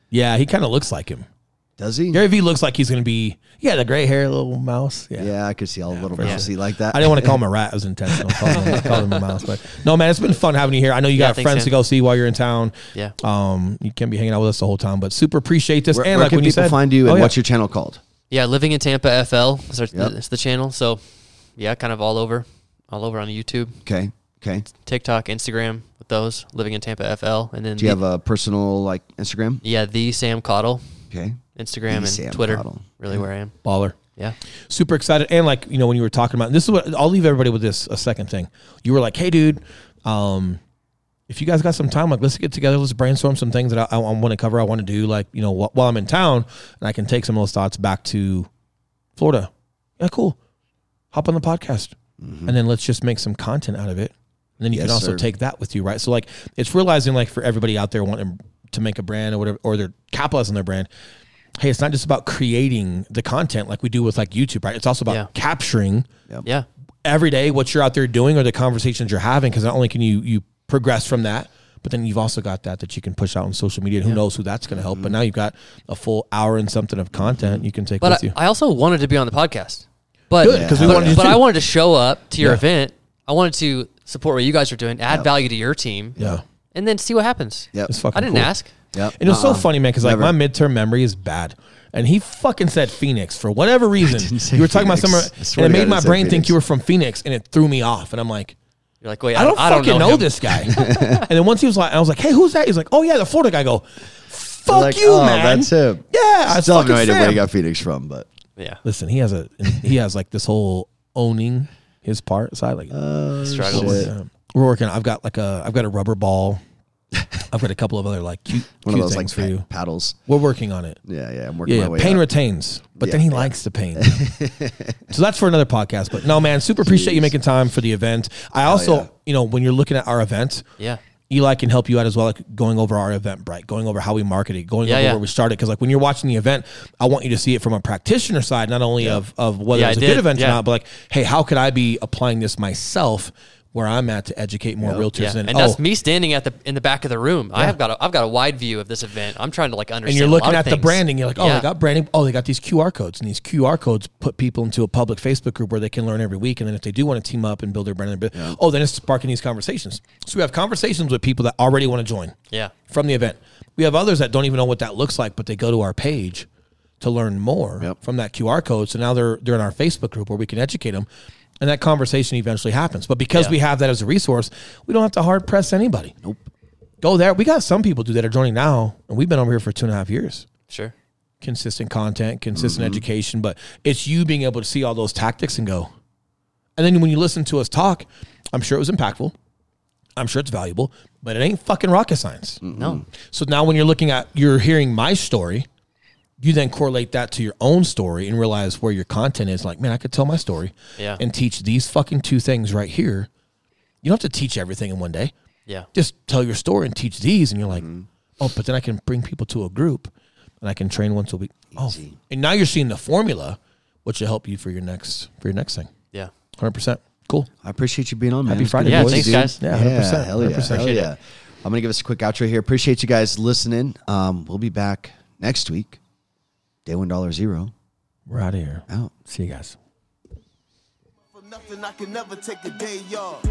yeah, he kind of looks like him. Does he? Gary Vee looks like he's gonna be yeah, the gray hair, little mouse. Yeah. Yeah, I could see all a little for sure. mousy like that. I didn't want to call him a (laughs) rat. It was intentional. I called him, I called him a mouse. But no, man, it's been fun having you here. I know you Yeah, got friends man. to go see while you're in town. Yeah. Um, you can't be hanging out with us the whole time, but super appreciate this. Where, and where like can when you people said, find you, and Oh, yeah. what's your channel called? Yeah, living in Tampa FL is our, Yep. it's the channel. So, yeah, kind of all over, all over on YouTube, Okay. Okay. TikTok, Instagram with those. Living in Tampa FL, and then Do you the- have a personal like Instagram? yeah the Sam Cottle Okay. Instagram and Sam Twitter. Cottle. Really where I am. baller? Yeah. super excited and like you know when you were talking about this is what i'll leave everybody with this a second thing you were like hey dude um if you guys got some time like let's get together let's brainstorm some things that i, I want to cover i want to do like you know wh- while i'm in town and i can take some of those thoughts back to florida yeah cool hop on the podcast and then let's just make some content out of it and then you Yes, can also sir. take that with you right so like it's realizing like for everybody out there wanting to make a brand or whatever or they're capitalizing their brand hey it's not just about creating the content like we do with like youtube right it's also about Yeah. capturing Yeah. every day what you're out there doing or the conversations you're having because not only can you you progress from that but then you've also got that that you can push out on social media and who knows who that's going to help but now you've got a full hour and something of content you can take But with I, you I also wanted to be on the podcast. But Good, 'cause we but, wanted you but to. I wanted to show up to your Yeah. event. I wanted to support what you guys are doing, add value to your team, yeah and then see what happens. Yep. it's fucking I didn't cool. ask. Yep. And it was so funny, man, because like Never. my midterm memory is bad. and he fucking said Phoenix for whatever reason. didn't say You were talking Phoenix. about I somewhere, and it made my said brain think you were from Phoenix, and it threw me off. And I'm like, You're like, wait, I don't, I don't fucking know, know, this guy. (laughs) and then once he was like, I was like, hey, who's that? He's like, oh yeah, the Florida guy. I go, fuck Like, you, oh, man. that's him. Yeah, I Still have no fucking idea where he got Phoenix from, but Yeah, Listen, he has a he has like this whole owning his part side. Like oh, struggles. shit. Yeah. We're working. I've got like a I've got a rubber ball. (laughs) I've got a couple of other like cute, one of cute those like things for you. paddles. We're working on it. Yeah, yeah. I'm working Yeah, my yeah. way pain up. retains, but Yeah, then he yeah. likes the pain. (laughs) so that's for another podcast. But no, man, super appreciate you Jeez. making time for the event. I also, yeah. you know, when you're looking at our event, Yeah, Eli can help you out as well, like going over our event, bright, going over how we market it, going Yeah, over yeah. where we started. Because like when you're watching the event, I want you to see it from a practitioner side, not only of of whether Yeah, it's a I good did. event or Yeah. not, but like, hey, how could I be applying this myself where I'm at to educate more realtors? yeah. And, And oh, that's me standing at the in the back of the room. I have got a, I've got a wide view of this event. I'm trying to like understand. and you're a lot looking at the branding. You're like, oh, Yeah. they got branding. Oh, they got these QR codes, and these QR codes put people into a public Facebook group where they can learn every week. And then if they do want to team up and build their brand, their bit- oh, then it's sparking these conversations. So we have conversations with people that already want to join. Yeah. from the event. We have others that don't even know what that looks like, but they go to our page to learn more Yep. from that QR code. So now they're they're in our Facebook group where we can educate them, and that conversation eventually happens. But because Yeah. we have that as a resource, we don't have to hard press anybody. Nope. Go there. We got some people do that are joining now, and we've been over here for two and a half years. Sure. Consistent content, consistent Mm-hmm. education, but it's you being able to see all those tactics and go. And then when you listen to us talk, I'm sure it was impactful. I'm sure it's valuable, but it ain't fucking rocket science. No. So now when you're looking at you're hearing my story, you then correlate that to your own story and realize where your content is like, man, I could tell my story Yeah. and teach these fucking two things right here. You don't have to teach everything in one day. Yeah. Just tell your story and teach these and you're like, "Oh, but then I can bring people to a group and I can train once a week." Oh. And now you're seeing the formula which will help you for your next for your next thing. Yeah. 100%. Cool. I appreciate you being on, man. Happy It's Friday, to Yeah, meet thanks, you, guys. dude. Yeah, 100%, Yeah, hell yeah, 100%. hell yeah. I'm gonna give us a quick outro here. Appreciate you guys listening. Um, we'll be back next week. Day one dollar zero We're out of here. out. See you guys. For nothing, I can never take a day off.